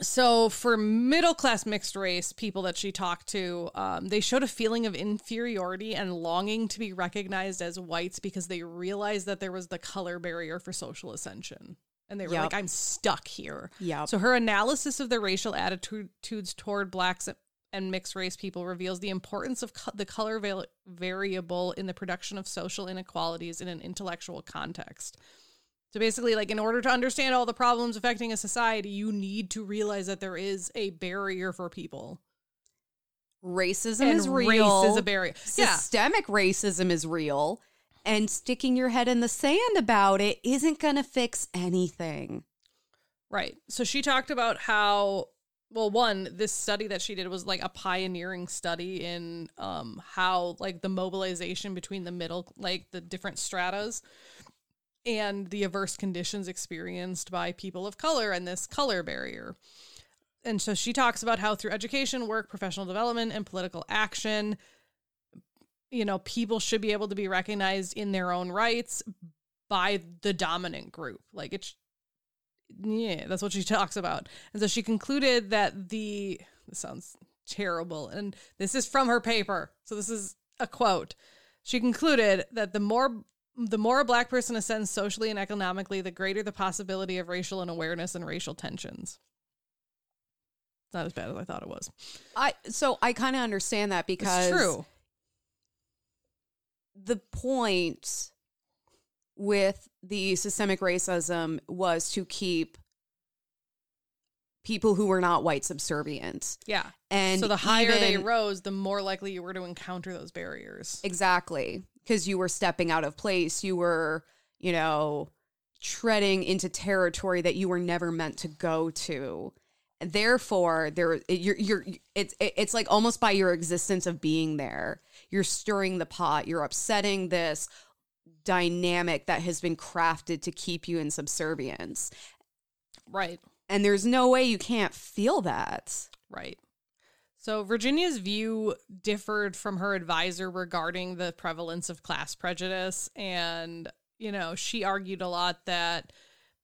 B: so for middle class mixed race people that she talked to um, they showed a feeling of inferiority and longing to be recognized as whites because they realized that there was the color barrier for social ascension. And they were
C: Yep.
B: like i'm stuck here.
C: Yeah
B: so her analysis of the racial attitudes toward blacks and mixed race people reveals the importance of co- the color val- variable in the production of social inequalities in an intellectual context so basically, like in order to understand all the problems affecting a society, you need to realize that there is a barrier for people.
C: Racism
B: And
C: is real.
B: race is a barrier. Yeah.
C: Systemic racism is real. And sticking your head in the sand about it isn't going to fix anything.
B: Right. So she talked about how well one this study that she did was like a pioneering study in um how like the mobilization between the middle like the different stratas and the adverse conditions experienced by people of color and this color barrier. And so she talks about how through education, work, professional development, and political action, you know, people should be able to be recognized in their own rights by the dominant group. Like it's yeah, that's what she talks about. And so she concluded that the this sounds terrible and this is from her paper. So this is a quote. She concluded that the more the more a black person ascends socially and economically, the greater the possibility of racial unawareness and racial tensions. It's not as bad as I thought it was.
C: I so I kind of understand that because
B: It's true.
C: the point with the systemic racism was to keep people who were not white subservient.
B: Yeah.
C: And
B: so the higher they rose, the more likely you were to encounter those barriers.
C: Exactly. Because you were stepping out of place. You were, you know, treading into territory that you were never meant to go to. And therefore, there you're you're it's it's like almost by your existence of being there, you're stirring the pot, you're upsetting this dynamic that has been crafted to keep you in subservience.
B: Right.
C: And there's no way you can't feel that.
B: Right. So Virginia's view differed from her advisor regarding the prevalence of class prejudice. And, you know, she argued a lot that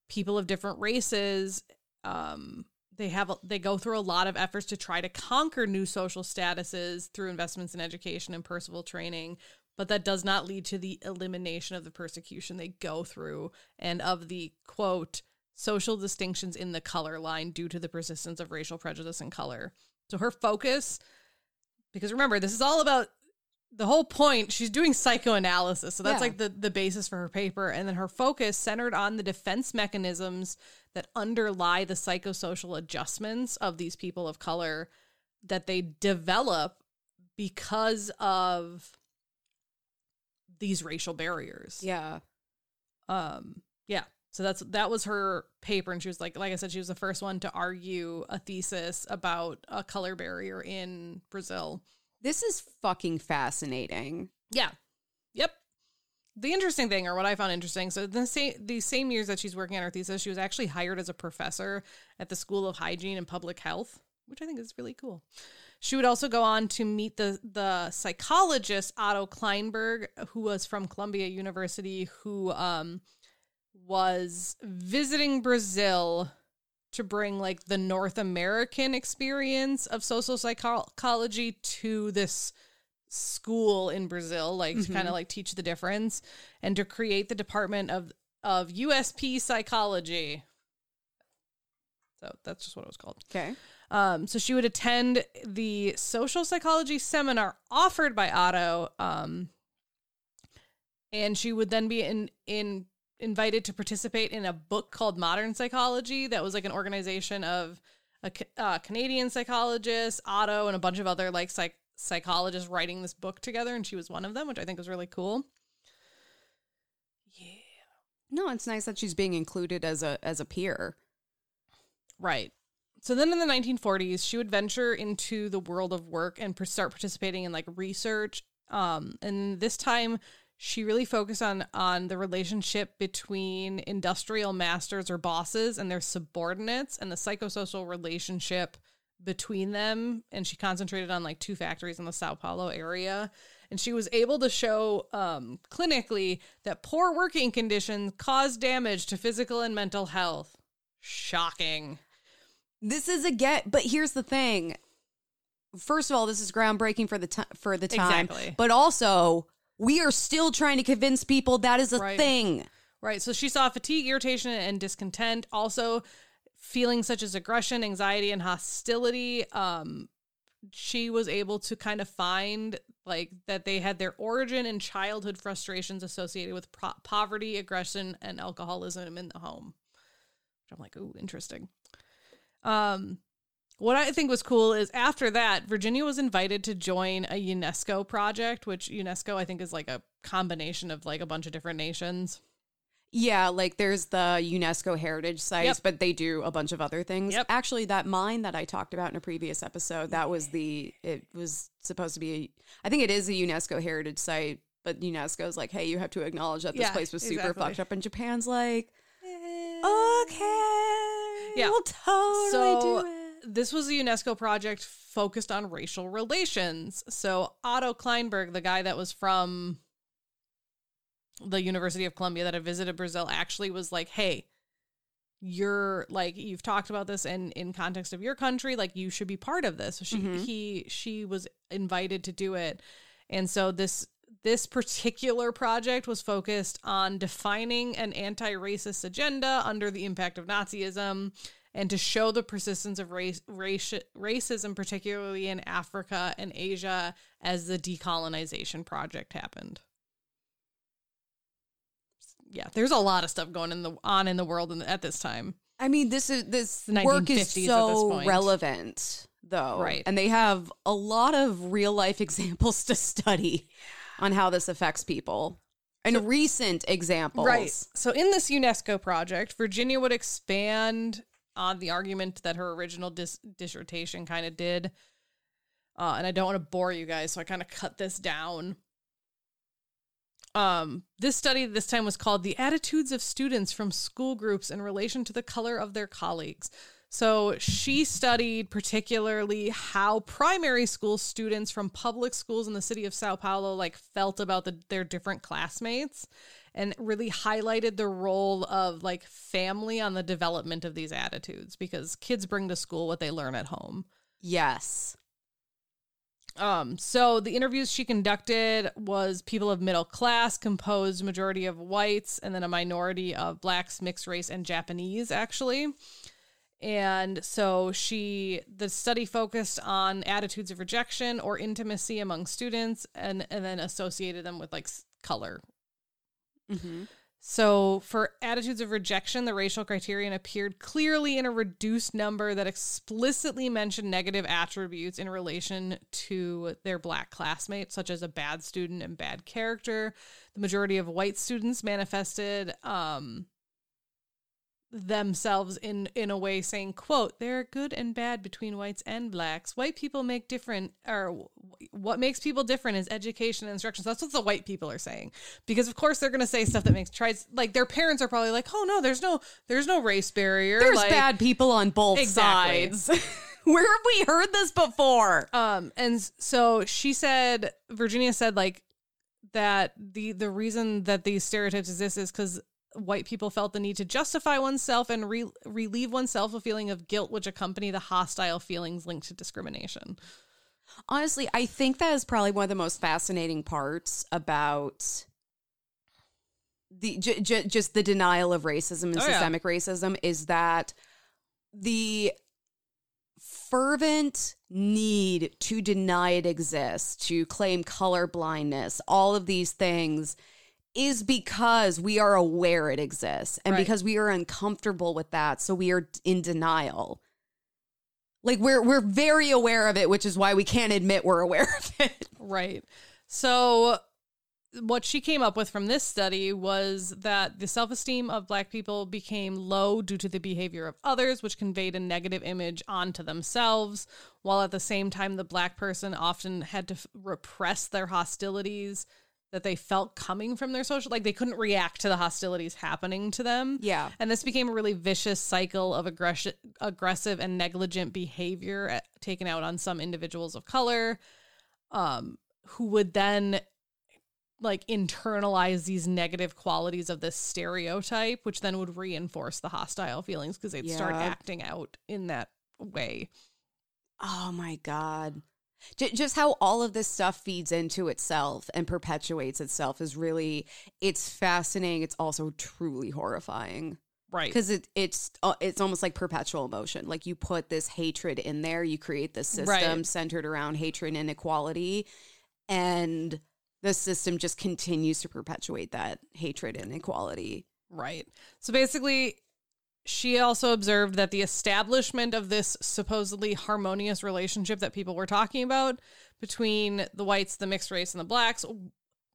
B: people of different races, um, they have they go through a lot of efforts to try to conquer new social statuses through investments in education and personal training, but that does not lead to the elimination of the persecution they go through and of the quote social distinctions in the color line due to the persistence of racial prejudice and color. So her focus, because remember, this is all about the whole point. She's doing psychoanalysis. So that's
C: Yeah.
B: like the, the basis for her paper. And then her focus centered on the defense mechanisms that underlie the psychosocial adjustments of these people of color that they develop because of these racial barriers
C: Yeah.
B: um yeah so that's that was her paper and she was like like i said she was the first one to argue a thesis about a color barrier in brazil.
C: This is fucking fascinating.
B: yeah. Yep. The interesting thing or what i found interesting so the same these same years that she's working on her thesis she was actually hired as a professor at the school of hygiene and public health which i think is really cool. She would also go on to meet the the psychologist Otto Klineberg, who was from Columbia University, who um, was visiting Brazil to bring like the North American experience of social psychology to this school in Brazil, like to kind of like teach the difference and to create the department of of USP psychology. So that's just what it was called.
C: Okay.
B: Um, so she would attend the social psychology seminar offered by Otto, um, and she would then be in in invited to participate in a book called Modern Psychology. That was like an organization of a uh, Canadian psychologist, Otto, and a bunch of other like psych psychologists writing this book together, and she was one of them, which I think was really cool. Yeah.
C: No, it's nice that she's being included as a as a peer.
B: Right. So then in the 1940s, she would venture into the world of work and start participating in like research. Um, and this time, she really focused on on the relationship between industrial masters or bosses and their subordinates and the psychosocial relationship between them. And she concentrated on like two factories in the Sao Paulo area. And she was able to show um, clinically that poor working conditions cause damage to physical and mental health. Shocking.
C: This is a get, but here's the thing. First of all, this is groundbreaking for the ti for the time,
B: Exactly.
C: but also we are still trying to convince people that is a
B: Right.
C: thing.
B: Right. So she saw fatigue, irritation, and discontent. Also, feelings such as aggression, anxiety, and hostility. Um, she was able to kind of find like that they had their origin in childhood frustrations associated with pro- poverty, aggression, and alcoholism in the home. Which I'm like, ooh, interesting. Um, what I think was cool is after that, Virginia was invited to join a UNESCO project, which UNESCO I think is like a combination of like a bunch of different nations.
C: Yeah, like there's the UNESCO heritage sites,
B: Yep.
C: but they do a bunch of other things.
B: Yep.
C: Actually, that mine that I talked about in a previous episode, that was the it was supposed to be a, I think it is a UNESCO heritage site, but UNESCO's like, "Hey, you have to acknowledge that this
B: Yeah,
C: place was super
B: exactly.
C: fucked up." And Japan's like, eh. "Okay.
B: Yeah.
C: We'll totally
B: So-
C: do it."
B: This was a UNESCO project focused on racial relations. So Otto Klineberg, the guy that was from the University of Columbia that had visited Brazil, actually was like, "Hey, you're like you've talked about this in in context of your country, like you should be part of this." So she
C: Mhm.
B: he she was invited to do it, and so this this particular project was focused on defining an anti-racist agenda under the impact of Nazism and to show the persistence of race, race racism particularly in Africa and Asia as the decolonization project happened. Yeah, there's a lot of stuff going in the on in the world in, at this time.
C: I mean, this is this work is so relevant, though,
B: Right.
C: And they have a lot of real life examples to study on how this affects people, and recent examples,
B: Right. So in this UNESCO project, Virginia would expand on the argument that her original dis- dissertation kind of did. Uh, and I don't want to bore you guys, so I kind of cut this down. Um, this study this time was called "The Attitudes of Students from School Groups in Relation to the Color of Their Colleagues." So she studied particularly how primary school students from public schools in the city of Sao Paulo like felt about the, their different classmates and really highlighted the role of like family on the development of these attitudes because kids bring to school what they learn at home.
C: Yes.
B: Um, so the interviews she conducted was people of middle class, composed majority of whites, and then a minority of blacks, mixed race, and Japanese, actually. And so she, the study focused on attitudes of rejection or intimacy among students, and and then associated them with like color.
C: Mm-hmm.
B: So, for attitudes of rejection, the racial criterion appeared clearly in a reduced number that explicitly mentioned negative attributes in relation to their black classmates, such as a bad student and bad character. The majority of white students manifested um, themselves in in a way saying quote there are good and bad between whites and blacks white people make different or what makes people different is education and instruction so that's what the white people are saying because of course they're going to say stuff that makes tries like their parents are probably like oh no there's no there's no race barrier
C: There's
B: like,
C: bad people on both
B: Exactly.
C: sides. Where have we heard this before?
B: Um, and so she said, Virginia said like that the the reason that these stereotypes exist is because white people felt the need to justify oneself and re- relieve oneself a feeling of guilt which accompany the hostile feelings linked to discrimination.
C: Honestly, I think that is probably one of the most fascinating parts about the j- j- just the denial of racism and
B: Oh, yeah.
C: systemic racism is that the fervent need to deny it exists, to claim color blindness, all of these things is because we are aware it exists and
B: Right.
C: because we are uncomfortable with that, so we are in denial. Like we're we're very aware of it, which is why we can't admit we're aware of it.
B: Right. So what she came up with from this study was that the self-esteem of black people became low due to the behavior of others which conveyed a negative image onto themselves while at the same time the black person often had to f- repress their hostilities that they felt coming from their social like they couldn't react to the hostilities happening to them
C: Yeah.
B: and this became a really vicious cycle of aggression, aggressive and negligent behavior at, taken out on some individuals of color, um, who would then like internalize these negative qualities of this stereotype, which then would reinforce the hostile feelings because they'd start acting out in that way.
C: Oh my God. J- just how all of this stuff feeds into itself and perpetuates itself is really it's fascinating it's also truly horrifying
B: Right.
C: because it, it's uh, it's almost like perpetual emotion like you put this hatred in there you create this system
B: Right.
C: centered around hatred and inequality and the system just continues to perpetuate that hatred and inequality
B: Right. So basically, she also observed that the establishment of this supposedly harmonious relationship that people were talking about between the whites, the mixed race, and the blacks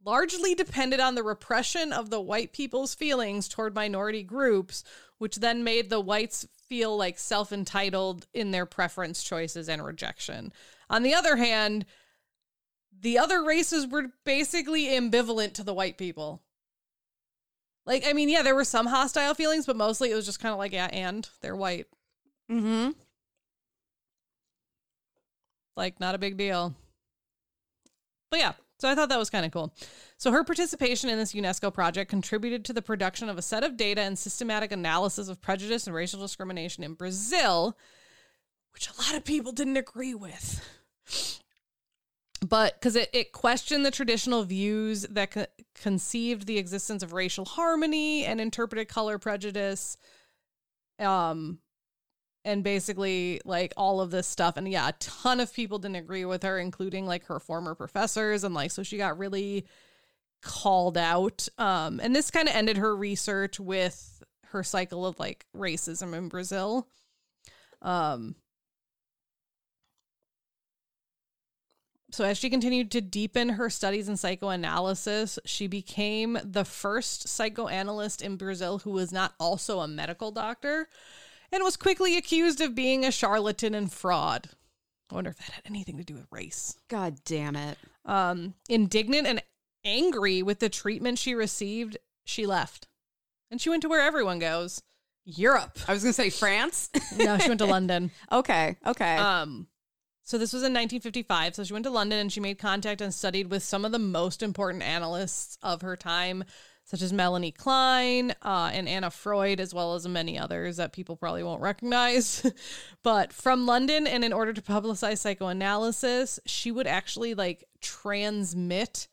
B: largely depended on the repression of the white people's feelings toward minority groups, which then made the whites feel like self entitled in their preference choices and rejection. On the other hand, the other races were basically ambivalent to the white people. Like, I mean, yeah, there were some hostile feelings, but mostly it was just kind of like, yeah, and they're white.
C: mm-hmm
B: Like, not a big deal. But yeah, so I thought that was kind of cool. So her participation in this UNESCO project contributed to the production of a set of data and systematic analysis of prejudice and racial discrimination in Brazil, which a lot of people didn't agree with. But because it, it questioned the traditional views that co- conceived the existence of racial harmony and interpreted color prejudice. Um, and basically like all of this stuff. And yeah a ton of people didn't agree with her including like her former professors. And like so she got really called out. Um and this kind of ended her research with her cycle of like racism in Brazil. Um So, as she continued to deepen her studies in psychoanalysis, she became the first psychoanalyst in Brazil who was not also a medical doctor and was quickly accused of being a charlatan and fraud. I wonder if that had anything to do with race.
C: god damn it
B: Um, indignant and angry with the treatment she received, she left. And she went to where everyone goes Europe.
C: i was gonna say france
B: No, she went to London.
C: okay okay
B: Um, so this was in 1955. So she went to London and she made contact and studied with some of the most important analysts of her time, such as Melanie Klein uh, and Anna Freud, as well as many others that people probably won't recognize. but from London, and in order to publicize psychoanalysis, she would actually like transmit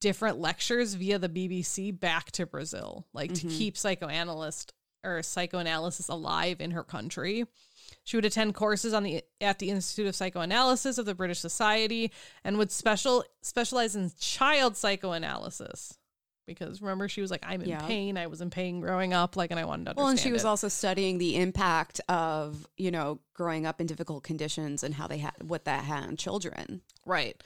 B: different lectures via the BBC back to Brazil, like to keep psychoanalyst or psychoanalysis alive in her country. She would attend courses on the at the Institute of Psychoanalysis of the British Society and would special specialize in child psychoanalysis. Because remember, she was like, "I'm in
C: Yeah.
B: pain. I was in pain growing up, like, and I wanted to understand."
C: Well, and she was also studying the impact of you know growing up in difficult conditions and how they had what that had on children.
B: Right.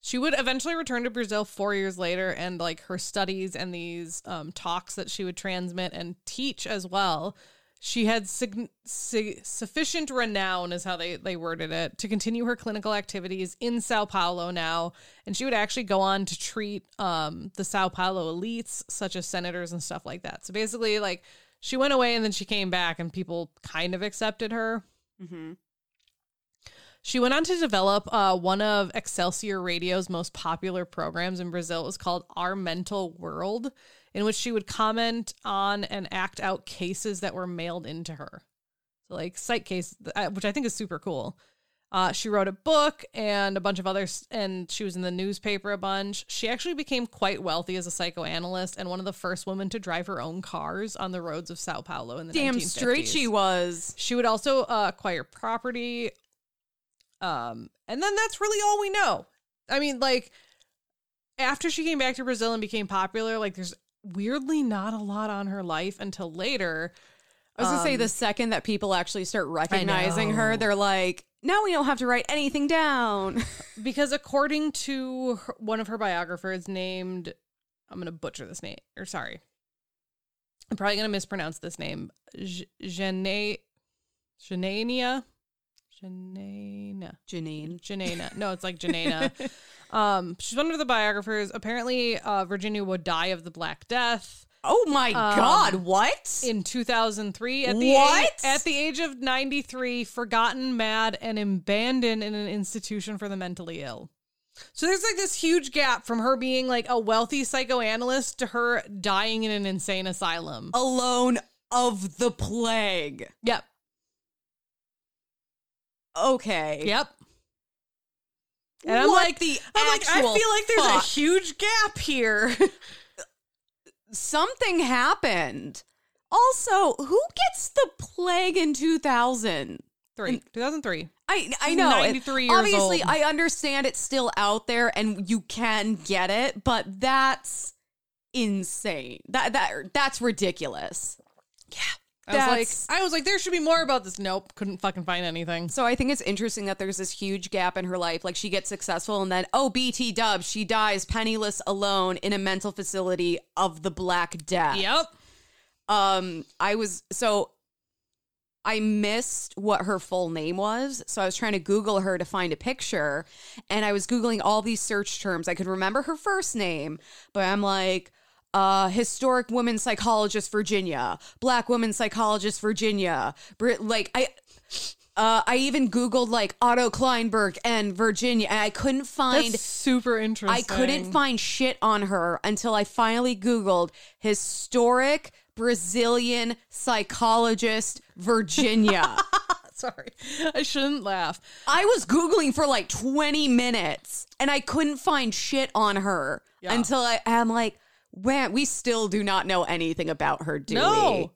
B: She would eventually return to Brazil four years later, and like her studies and these um, talks that she would transmit and teach as well. She had sig- sig- sufficient renown, is how they, they worded it, to continue her clinical activities in Sao Paulo now. And she would actually go on to treat um, the Sao Paulo elites, such as senators and stuff like that. So basically, like, she went away and then she came back, and people kind of accepted her.
C: Mm-hmm.
B: She went on to develop uh, one of Excelsior Radio's most popular programs in Brazil. It was called Our Mental World, in which she would comment on and act out cases that were mailed into her. So, like psych case, uh, which I think is super cool. Uh, she wrote a book and a bunch of others, and she was in the newspaper a bunch. She actually became quite wealthy as a psychoanalyst and one of the first women to drive her own cars on the roads of Sao Paulo in the
C: Damn
B: 1950s.
C: straight she was.
B: She would also uh, acquire property. Um, and then that's really all we know. I mean, like, after she came back to Brazil and became popular, like, there's weirdly not a lot on her life until later.
C: I was gonna say
B: Um,
C: the second that people actually start recognizing her, they're like, now we don't have to write anything down.
B: Because according to her, one of her biographers named, I'm to butcher this name, or sorry, I'm probably to mispronounce this name, Janania, Janina.
C: Janine.
B: Janena. No, it's like Janina. um, she's one of the biographers. Apparently, uh, Virginia would die of the Black Death
C: Oh my God! What?
B: in 2003 at the
C: What?
B: age, at the age of 93, forgotten, mad, and abandoned in an institution for the mentally ill. So there's like this huge gap from her being like a wealthy psychoanalyst to her dying in an insane asylum.
C: Alone of the plague.
B: Yep.
C: Okay.
B: Yep. And I'm like,
C: the
B: I'm like, I feel like there's
C: fuck?
B: a huge gap here.
C: Something happened. Also, who gets the plague in 2000?
B: Three, 2003.
C: I I know.
B: 93 years
C: Obviously,
B: old.
C: I understand it's still out there and you can get it, but that's insane. That that that's ridiculous.
B: I was like, I was like, there should be more about this. Nope, couldn't fucking find anything.
C: So I think it's interesting that there's this huge gap in her life. Like she gets successful and then oh BT dub, she dies penniless alone in a mental facility of the Black Death.
B: Yep.
C: Um I was so I missed what her full name was. So I was trying to Google her to find a picture and I was Googling all these search terms. I could remember her first name, but I'm like, uh, historic woman psychologist Virginia, black woman psychologist Virginia. Brit- like I uh, I even Googled like Otto Klineberg and Virginia and I couldn't find
B: That's super interesting.
C: I couldn't find shit on her until I finally Googled historic Brazilian psychologist Virginia.
B: Sorry, I shouldn't laugh.
C: I was Googling for like 20 minutes and I couldn't find shit on her
B: Yeah.
C: until I am like, we still do not know anything about her, do
B: no,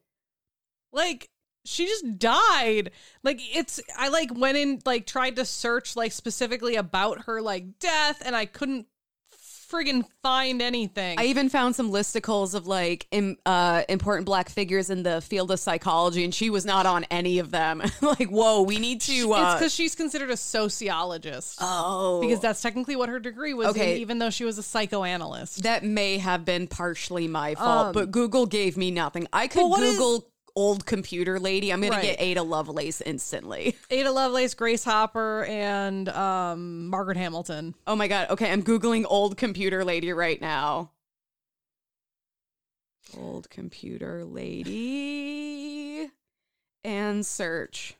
B: like she just died. Like it's, I like went in, like tried to search like specifically about her like death, and I couldn't friggin' find anything.
C: I even found some listicles of like Im, uh, important black figures in the field of psychology, and she was not on any of them. like, whoa, we need to.
B: it's
C: Uh,
B: because she's considered a sociologist.
C: oh,
B: because that's technically what her degree was
C: Okay.
B: in, even though she was a psychoanalyst.
C: That may have been partially my fault,
B: Um,
C: but Google gave me nothing. I could
B: what is-
C: Google old computer lady. I'm going
B: Right.
C: to get Ada Lovelace instantly.
B: Ada Lovelace, Grace Hopper, and um, Margaret Hamilton.
C: Oh my God. Okay. I'm Googling old computer lady right now. Old computer lady and search.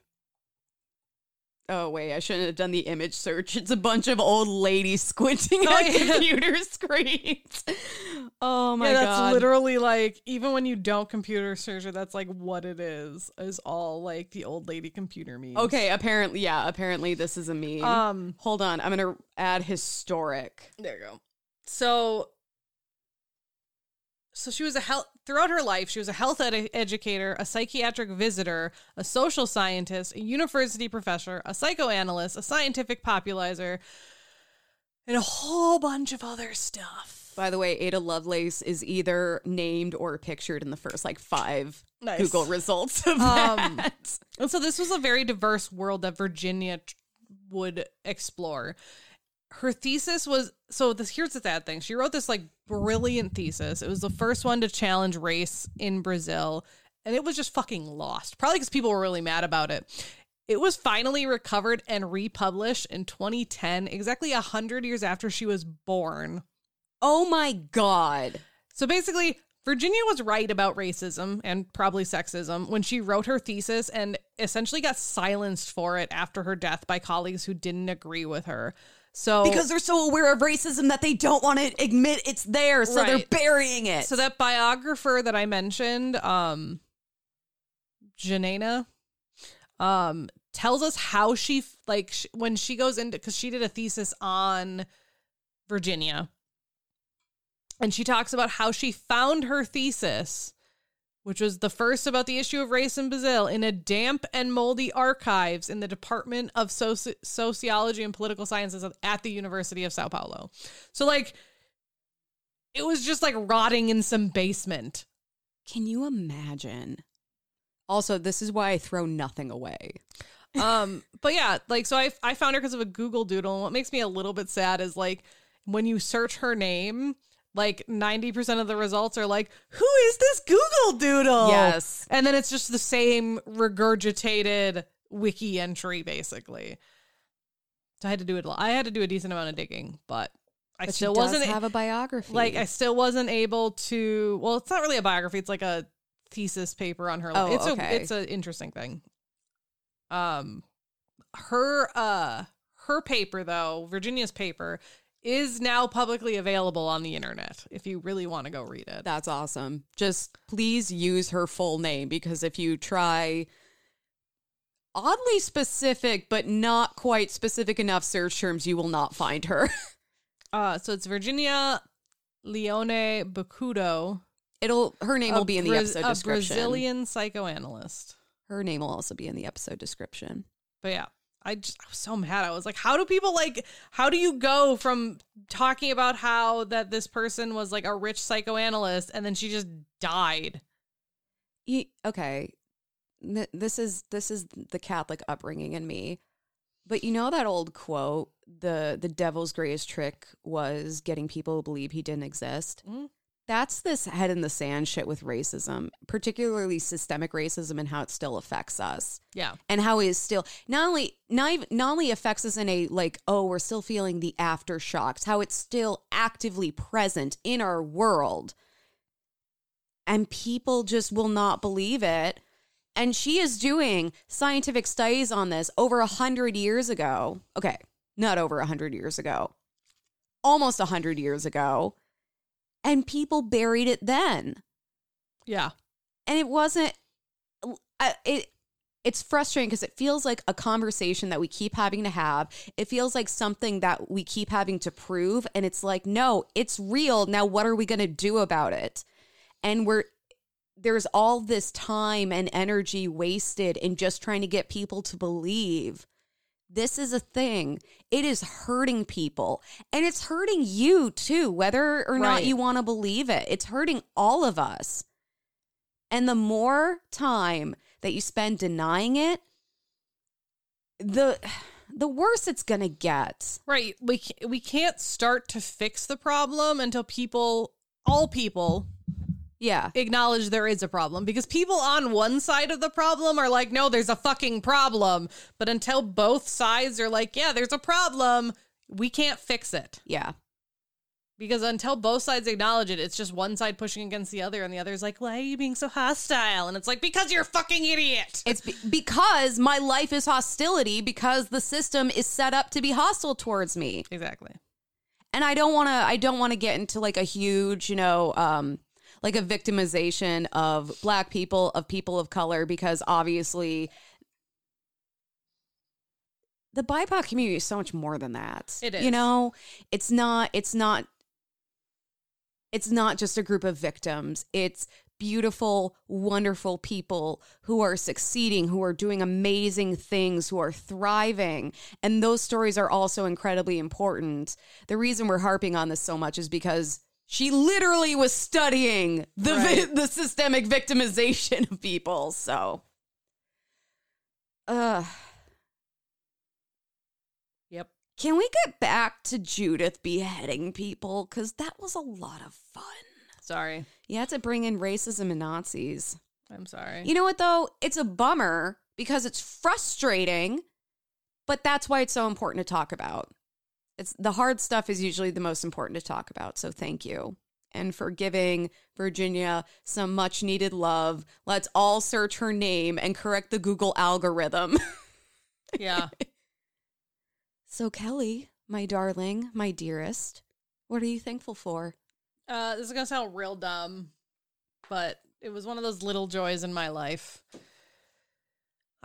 C: Oh, wait. I shouldn't have done the image search. It's a bunch of old ladies squinting
B: Oh,
C: at
B: yeah.
C: computer screens. Oh my
B: yeah, that's
C: God.
B: literally like even when you don't computer search it, that's like what it is. Is all like the old lady computer memes.
C: Okay, apparently, yeah, apparently this is a meme.
B: Um.
C: Hold on, I'm gonna add historic.
B: There you go. So. So she was a health throughout her life. She was a health ed- educator, a psychiatric visitor, a social scientist, a university professor, a psychoanalyst, a scientific popularizer, and a whole bunch of other stuff.
C: By the way, Ada Lovelace is either named or pictured in the first like five
B: Nice.
C: Google results of
B: Um,
C: that.
B: And so this was a very diverse world that Virginia t- would explore. Her thesis was so this here's the sad thing. She wrote this like brilliant thesis. It was the first one to challenge race in Brazil and it was just fucking lost. Probably cuz people were really mad about it. It was finally recovered and republished in 2010, exactly 100 years after she was born.
C: Oh my god.
B: So basically, Virginia was right about racism and probably sexism when she wrote her thesis and essentially got silenced for it after her death by colleagues who didn't agree with her. So
C: Because they're so aware of racism that they don't want to admit it's there, so they're burying it.
B: so that biographer that I mentioned, um Janena, um tells us how she like sh- when she goes into cuz she did a thesis on Virginia. And she talks about how she found her thesis, which was the first about the issue of race in Brazil, in a damp and moldy archives in the Department of Soci- Sociology and Political Sciences at the University of Sao Paulo. So, like, it was just like rotting in some basement.
C: Can you imagine? Also, this is why I throw nothing away.
B: um but yeah like so i i found her because of a google doodle and what makes me a little bit sad is like when you search her name like 90% of the results are like who is this google doodle
C: Yes.
B: and then it's just the same regurgitated wiki entry basically so i had to do it i had to do a decent amount of digging but i
C: But
B: still wasn't
C: have a biography.
B: like I still wasn't able to. Well, it's not really a biography. It's like a thesis paper on her.
C: Oh,
B: it's
C: okay.
B: a it's an interesting thing. Um, her uh her paper though, Virginia's paper, is now publicly available on the internet. If you really want to go read it,
C: That's awesome. Just please use her full name because if you try oddly specific, but not quite specific enough search terms, you will not find her.
B: Uh, so it's Virginia Leone Bicudo.
C: It'll her name will be in the episode
B: a
C: description.
B: Brazilian psychoanalyst.
C: Her name will also be in the episode description.
B: But yeah, I just I was so mad. I was like, how do people like? How do you go from talking about how that this person was like a rich psychoanalyst and then she just died?
C: Ye- okay, Th- this is this is the Catholic upbringing in me. But you know that old quote, the the devil's greatest trick was getting people to believe he didn't exist.
B: Mhm.
C: That's this head in the sand shit with racism, particularly systemic racism and how it still affects us.
B: Yeah,
C: and how it is still not only not even not only affects us in a like oh we're still feeling the aftershocks how it's still actively present in our world. And people just will not believe it. And she is doing scientific studies on this over a hundred years ago. Okay not over a hundred years ago. Almost a hundred years ago and people buried it then.
B: Yeah,
C: and it wasn't it it's frustrating because it feels like a conversation that we keep having to have. It feels like something that we keep having to prove and it's like no it's real. Now what are we going to do about it? And we're there's all this time and energy wasted in just trying to get people to believe this is a thing. It is hurting people and it's hurting you too, whether or not you want to believe it. It's hurting all of us. And the more time that you spend denying it, the the worse it's going to get.
B: right. We we can't start to fix the problem until people, all people,
C: Yeah.
B: acknowledge there is a problem because people on one side of the problem are like, no, there's a fucking problem. But until both sides are like, yeah, there's a problem, we can't fix it.
C: Yeah.
B: Because until both sides acknowledge it, it's just one side pushing against the other, and the other's like, why are you being so hostile? And it's like, because you're a fucking idiot.
C: It's be- because my life is hostility because the system is set up to be hostile towards me.
B: Exactly.
C: and I don't want to I don't want to get into like a huge, you know, um like a victimization of black people, of people of color because obviously the BIPOC community is so much more than that.
B: It
C: You know, it's not it's not it's not just a group of victims. It's beautiful, wonderful people who are succeeding, who are doing amazing things, who are thriving. And those stories are also incredibly important. The reason we're harping on this so much is because she literally was studying the vi- the systemic victimization of people. So uh
B: Yep.
C: can we get back to Judith beheading people cuz that was a lot of fun.
B: Sorry.
C: You had to bring in racism and Nazis.
B: I'm sorry.
C: You know what though? It's a bummer because it's frustrating, but that's why it's so important to talk about. It's the hard stuff is usually the most important to talk about. So thank you. And for giving Virginia some much needed love. Let's all search her name and correct the Google algorithm.
B: yeah.
C: so Kelley, my darling, my dearest, what are you thankful for?
B: Uh, this is gonna sound real dumb, but it was one of those little joys in my life.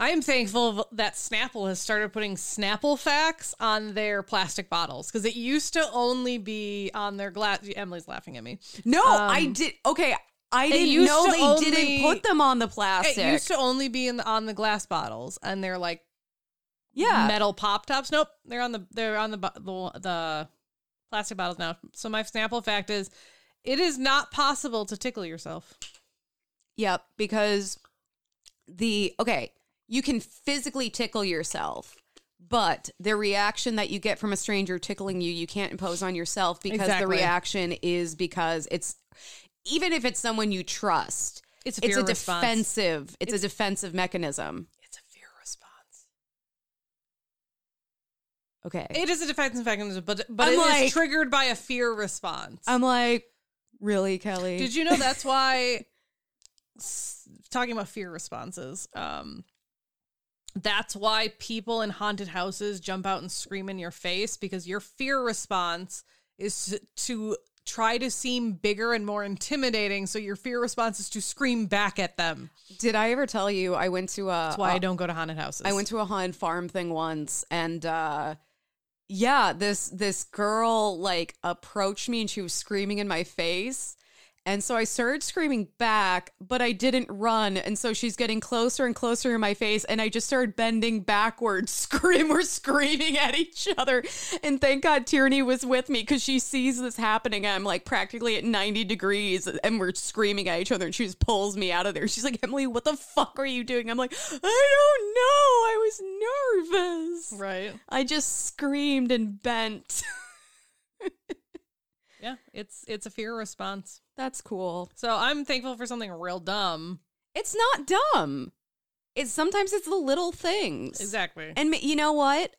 B: I am thankful that Snapple has started putting Snapple facts on their plastic bottles because it used to only be on their glass. Emily's laughing at me.
C: No,
B: Um,
C: I did. Okay, I didn't know they
B: only-
C: didn't put them on the plastic.
B: It used to only be in the, on the glass bottles, and they're like
C: yeah.
B: metal pop tops. Nope, they're on the they're on the the, the plastic bottles now. So my Snapple fact is, it is not possible to tickle yourself.
C: Yep, because the okay, you can physically tickle yourself, but the reaction that you get from a stranger tickling you, you can't impose on yourself because the reaction is because it's even if it's someone you trust,
B: It's a
C: it's a defensive, it's, a defensive mechanism.
B: It's a fear response.
C: Okay.
B: It is a defensive mechanism, but but
C: I'm
B: it is
C: like-
B: triggered by a fear response.
C: I'm like, really, Kelley?
B: Did you know that's why talking about fear responses? Um, that's why people in haunted houses jump out and scream in your face because your fear response is to try to seem bigger and more intimidating. So your fear response is to scream back at them.
C: Did I ever tell you I went to a
B: That's why I don't go to haunted houses.
C: I went to a haunted farm thing once and uh yeah, this this girl like approached me and she was screaming in my face. And so I started screaming back, but I didn't run. And so she's getting closer and closer in my face. And I just started bending backwards, scream, we're screaming at each other. And thank God Tierney was with me because she sees this happening. I'm like practically at 90 degrees and we're screaming at each other. And she just pulls me out of there. She's like, Emily, what the fuck are you doing? I'm like, I don't know. I was nervous.
B: right.
C: I just screamed and bent.
B: Yeah, it's it's a fear response.
C: That's cool.
B: So I'm thankful for something real dumb.
C: It's not dumb. It's sometimes it's the little things.
B: Exactly.
C: And you know what?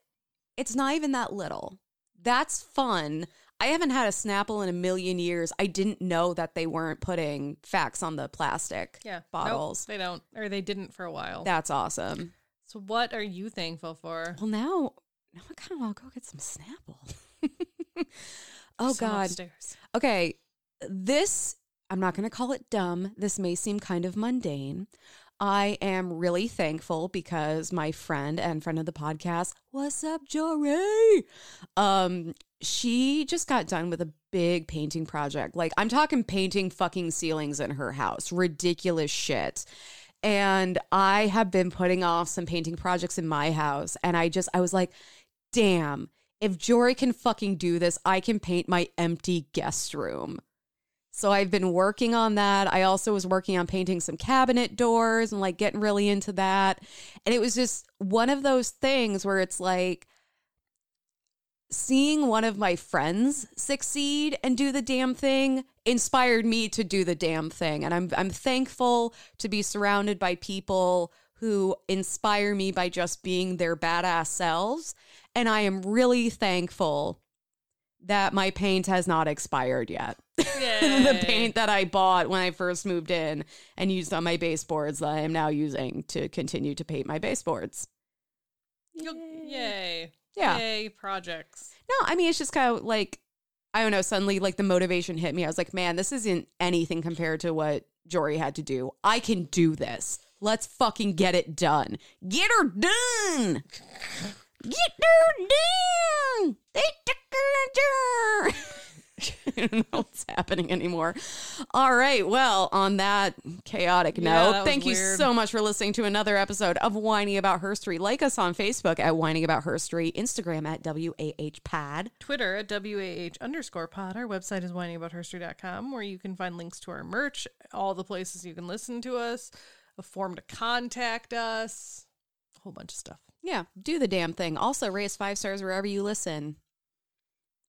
C: It's not even that little. That's fun. I haven't had a Snapple in a million years. I didn't know that they weren't putting facts on the plastic
B: yeah. Nope,
C: bottles.
B: they don't, or they didn't for a while.
C: That's awesome.
B: so what are you thankful for?
C: Well, now, now I kind of want to go get some Snapple. oh God.
B: upstairs.
C: Okay, this, I'm not going to call it dumb. This may seem kind of mundane. I am really thankful because my friend and friend of the podcast, what's up, Jory? Um, she just got done with a big painting project. Like, I'm talking painting fucking ceilings in her house. Ridiculous shit. And I have been putting off some painting projects in my house. And I just, I was like, damn, if Jory can fucking do this, I can paint my empty guest room. So I've been working on that. I also was working on painting some cabinet doors and like getting really into that. And it was just one of those things where it's like seeing one of my friends succeed and do the damn thing inspired me to do the damn thing. And I'm I'm thankful to be surrounded by people who inspire me by just being their badass selves. And I am really thankful that my paint has not expired yet. the paint that I bought when I first moved in and used on my baseboards that I am now using to continue to paint my baseboards.
B: You'll- Yay.
C: Yeah.
B: Yay, projects.
C: No, I mean, it's just kind of like, I don't know, suddenly like the motivation hit me. I was like, man, this isn't anything compared to what Jory had to do. I can do this. Let's fucking get it done. Get her done. Get her done. They took her done. I don't know what's happening anymore. All right. Well, on that chaotic
B: Yeah,
C: note,
B: was
C: thank you
B: weird.
C: so much for listening to another episode of Wining About Herstory. Like us on Facebook at Wining About Herstory, Instagram at WAH pod.
B: Twitter at WAH underscore pod. Our website is whiningaboutherstory.com where you can find links to our merch, all the places you can listen to us, a form to contact us, a whole bunch of stuff.
C: Yeah, do the damn thing. Also, raise five stars wherever you listen.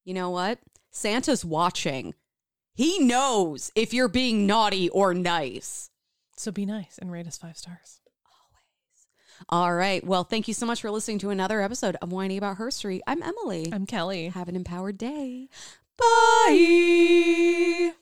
C: You know what? Santa's watching. He knows if you're being naughty or nice.
B: So be nice and rate us five stars. Always.
C: All right. Well, thank you so much for listening to another episode of Wining About Herstory. I'm Emily.
B: I'm Kelley.
C: Have an empowered day. Bye.